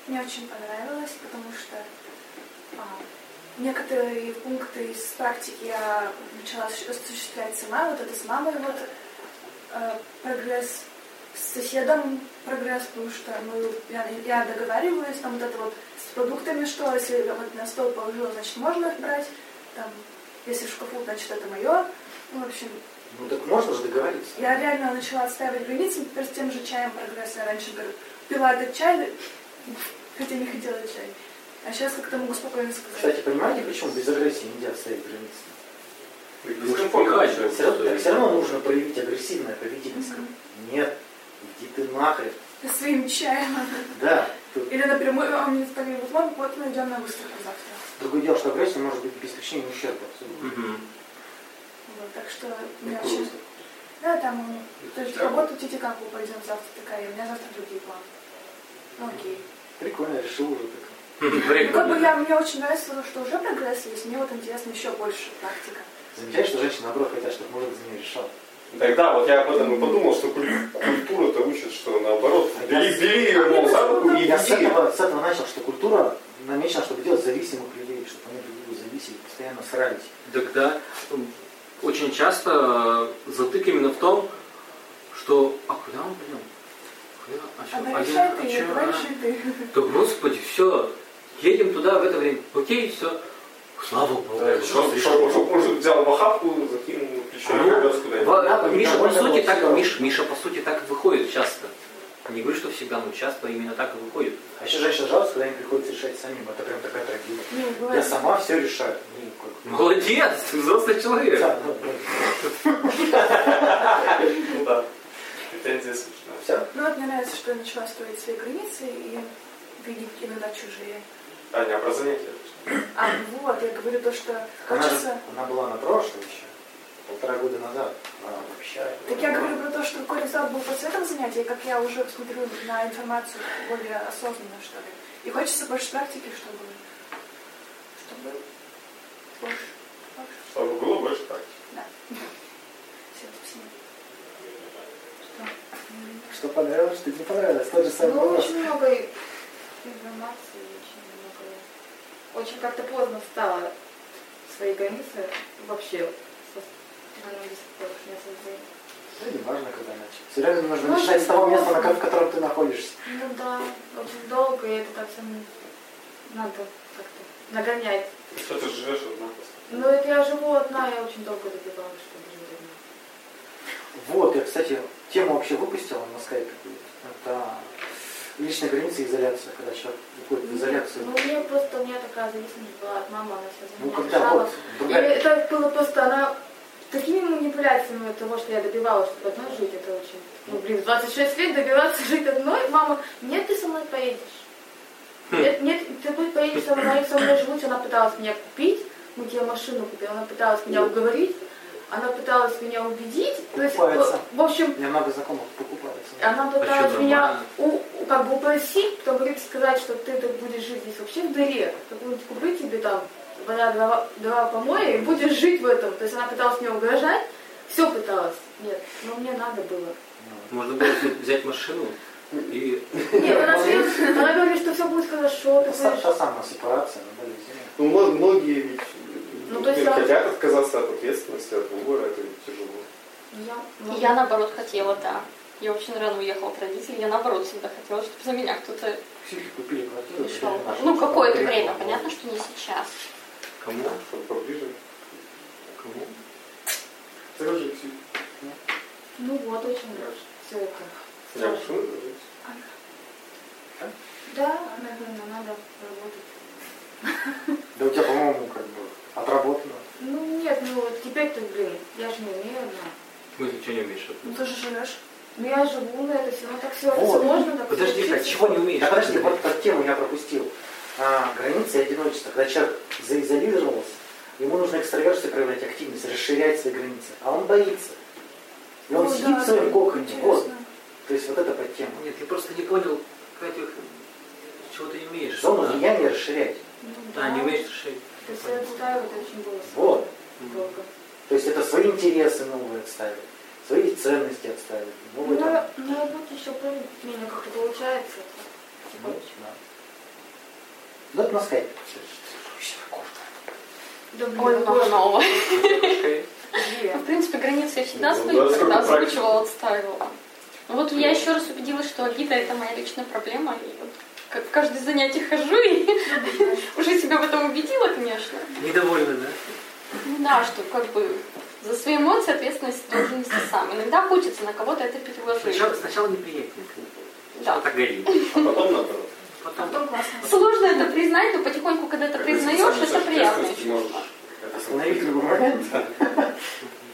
Мне очень понравилось, потому что а, некоторые пункты из практики я начала осущ- осуществлять сама. Вот это с мамой вот э, прогресс, с соседом прогресс, потому что мы, я, я договариваюсь, там вот это вот с продуктами, что если я вот на стол положила, значит можно их брать, там, если в шкафу, значит это мое. Ну, в общем, Ну так можно же договориться. я реально начала отстаивать границы, теперь с тем же чаем прогресс. Я раньше говорю, пила этот чай, хотя не хотела чай. А сейчас как-то могу спокойно сказать. Кстати, понимаете, почему без агрессии нельзя ставить границы? Получается. Все все равно нужно проявить агрессивное поведение. Нет, иди ты нахрен. Своим чаем. Да. Тут Или напрямую, а мне сказали, вот мам, вот мы идем на выставку завтра. Другое дело, что агрессия может быть без причины ущерба. Мгм. Вот, так что мне очень... Да, там, то есть работу Титикаку пойдем завтра такая, у меня завтра другие планы. Ну окей. Прикольно, решил уже так. Ну как бы Прикольно. я, мне очень нравится то, что уже прогресс есть, мне вот интересно еще больше практика. Замечаешь, что женщины наоборот хотят, чтобы мужик за нее решал. Тогда вот я об этом и подумал, что куль- культура-то учит, что наоборот, А бери, бери ее, мол, за руку и Я с этого, с этого начал, что культура намечена, чтобы делать зависимых людей, чтобы они друг друга зависели, постоянно срались. Тогда очень часто э, затык именно в том, что а куда мы пойдем? Куда? А чё? Она А решай я- ты, а не чё? давай А? решай ты. Да господи, все. Едем туда в это время. Окей, все. Слава Богу. Да, Что, что, что, может, взял в охапку, закинул плечо и Ну, повез куда-нибудь. Да, Миша, по сути, так, всё. Миш- Миша, по сути, так и выходит часто. Не говорю, что всегда, но часто именно так и выходит. А еще женщина жалуется, когда им приходится решать самим. Это прям такая трагедия. Не, Я сама все решаю. Ну, Молодец, ты взрослый человек. Да, ну, ну, Ну да, претензии смешная. всё. Ну вот мне нравится, что я начала строить свои границы и видеть иногда чужие. Аня, а про занятия? А вот, я говорю то, что Она, же- хочется... она была на прошлом еще, полтора года назад. Она вообще... Так я говорю про то, что какой результат был после этого занятия, как я уже смотрю на информацию более осознанно, что ли. И хочется больше практики, чтобы... Чтобы больше... больше. Чтобы было больше практики. Да. Все, спасибо. Что понравилось, что не понравилось. Тот же самый Ну, вопрос. очень много информации. Очень как-то поздно встала свои границы вообще. со- пор не. Ну, важно, когда начать. Все равно нужно Ну, начинать с того места, на в котором ты находишься. Ну да, очень долго, и это так самому надо как-то нагонять. Что ты живешь одна? Но это я живу одна, я очень долго добивалась, чтобы жить одна. Вот, я, кстати, тему вообще выпустил на скайпе. Это личная граница и изоляция, когда человек уходит в изоляцию. Ну, у меня просто, у меня такая зависимость была от мамы, она все за Ну, когда решала. вот И другая... это было просто, она такими манипуляциями того, что я добивалась, чтобы одной жить, это очень... Ну, блин, в 26 лет добиваться жить одной, мама, нет, ты со мной поедешь. Нет, нет, ты пусть поедешь со мной, со мной живут, она пыталась меня купить, мы тебе машину купили, она пыталась меня уговорить, она пыталась меня убедить, то есть, Покупается. в общем, меня много знакомых покупаются. она пыталась чё, меня у, как бы упросить, потом говорит, сказать, что ты тут будешь жить здесь вообще в дыре, какую-нибудь купить тебе там вода, два, два помоя, и будешь жить в этом. То есть она пыталась мне угрожать, все пыталась. Нет, но мне надо было. Можно было взять- машину и... Нет, она, она говорит, что все будет хорошо, та, самая сепарация, она болезнь. Ну, многие ведь Ну, то есть я- хотят отказаться от ответственности, от выбора, это тяжело. Я, ну, Я наоборот хотела, да. Я очень рано уехала от родителей, я наоборот всегда хотела, чтобы за меня кто-то купили квартиру. наша Ну, какое-то время, понятно, что не сейчас. Кому? Чтобы поближе. Кому? Скажи, Ксюша. ну вот, очень все это. Я держу. Да, наверное, надо работать. Да у тебя, по-моему, как бы отработано. Ну нет, ну вот теперь-то, блин, я же не умею одна. Мы ничего не умеешь. Ну ты же живешь. Ну я живу на это все, ну так все, Вот. все можно, так Подожди, а чего не умеешь? Да подожди, вот эту тему я пропустил. А, границы и одиночество. Когда человек заизолировался, ему нужно экстраверсию проявлять активность, расширять свои границы. А он боится. И он Ну сидит да, в своем да, коконе. Вот. То есть вот это под тему. Нет, я просто не понял, Катя, чего ты имеешь. Зону Да. влияния расширять. Ну, Да, не умеешь решить. То есть я отстаивать очень было Вот. долго. То есть это свои интересы новые отставить, свои ценности отставить. Ну, Новые там. на, на работе еще более-менее как-то получается. Ну, да. Ну, это на скайпе. Да, Ой, ну, много нового. В принципе, границы я всегда Ну, да, сколько когда озвучивала, отстаивала. Ну вот я еще раз убедилась, что обида это моя личная проблема. И вот как в каждое занятие хожу и уже себя в этом убедила, конечно. Недовольна, да? Ну да, что как бы за свои эмоции ответственность должен нести сам. Иногда хочется на кого-то это переложить. Сначала, сначала неприятненько. Да. Так горит. А потом наоборот. Потом потом классно. Сложно это признать, но потихоньку, когда это Как признаешь, это приятное можешь чувство. это Остановить любой момент.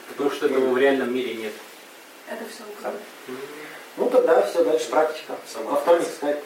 Потому что этого в реальном мире нет. Это все. Ну тогда все, дальше практика. Во вторник скайп.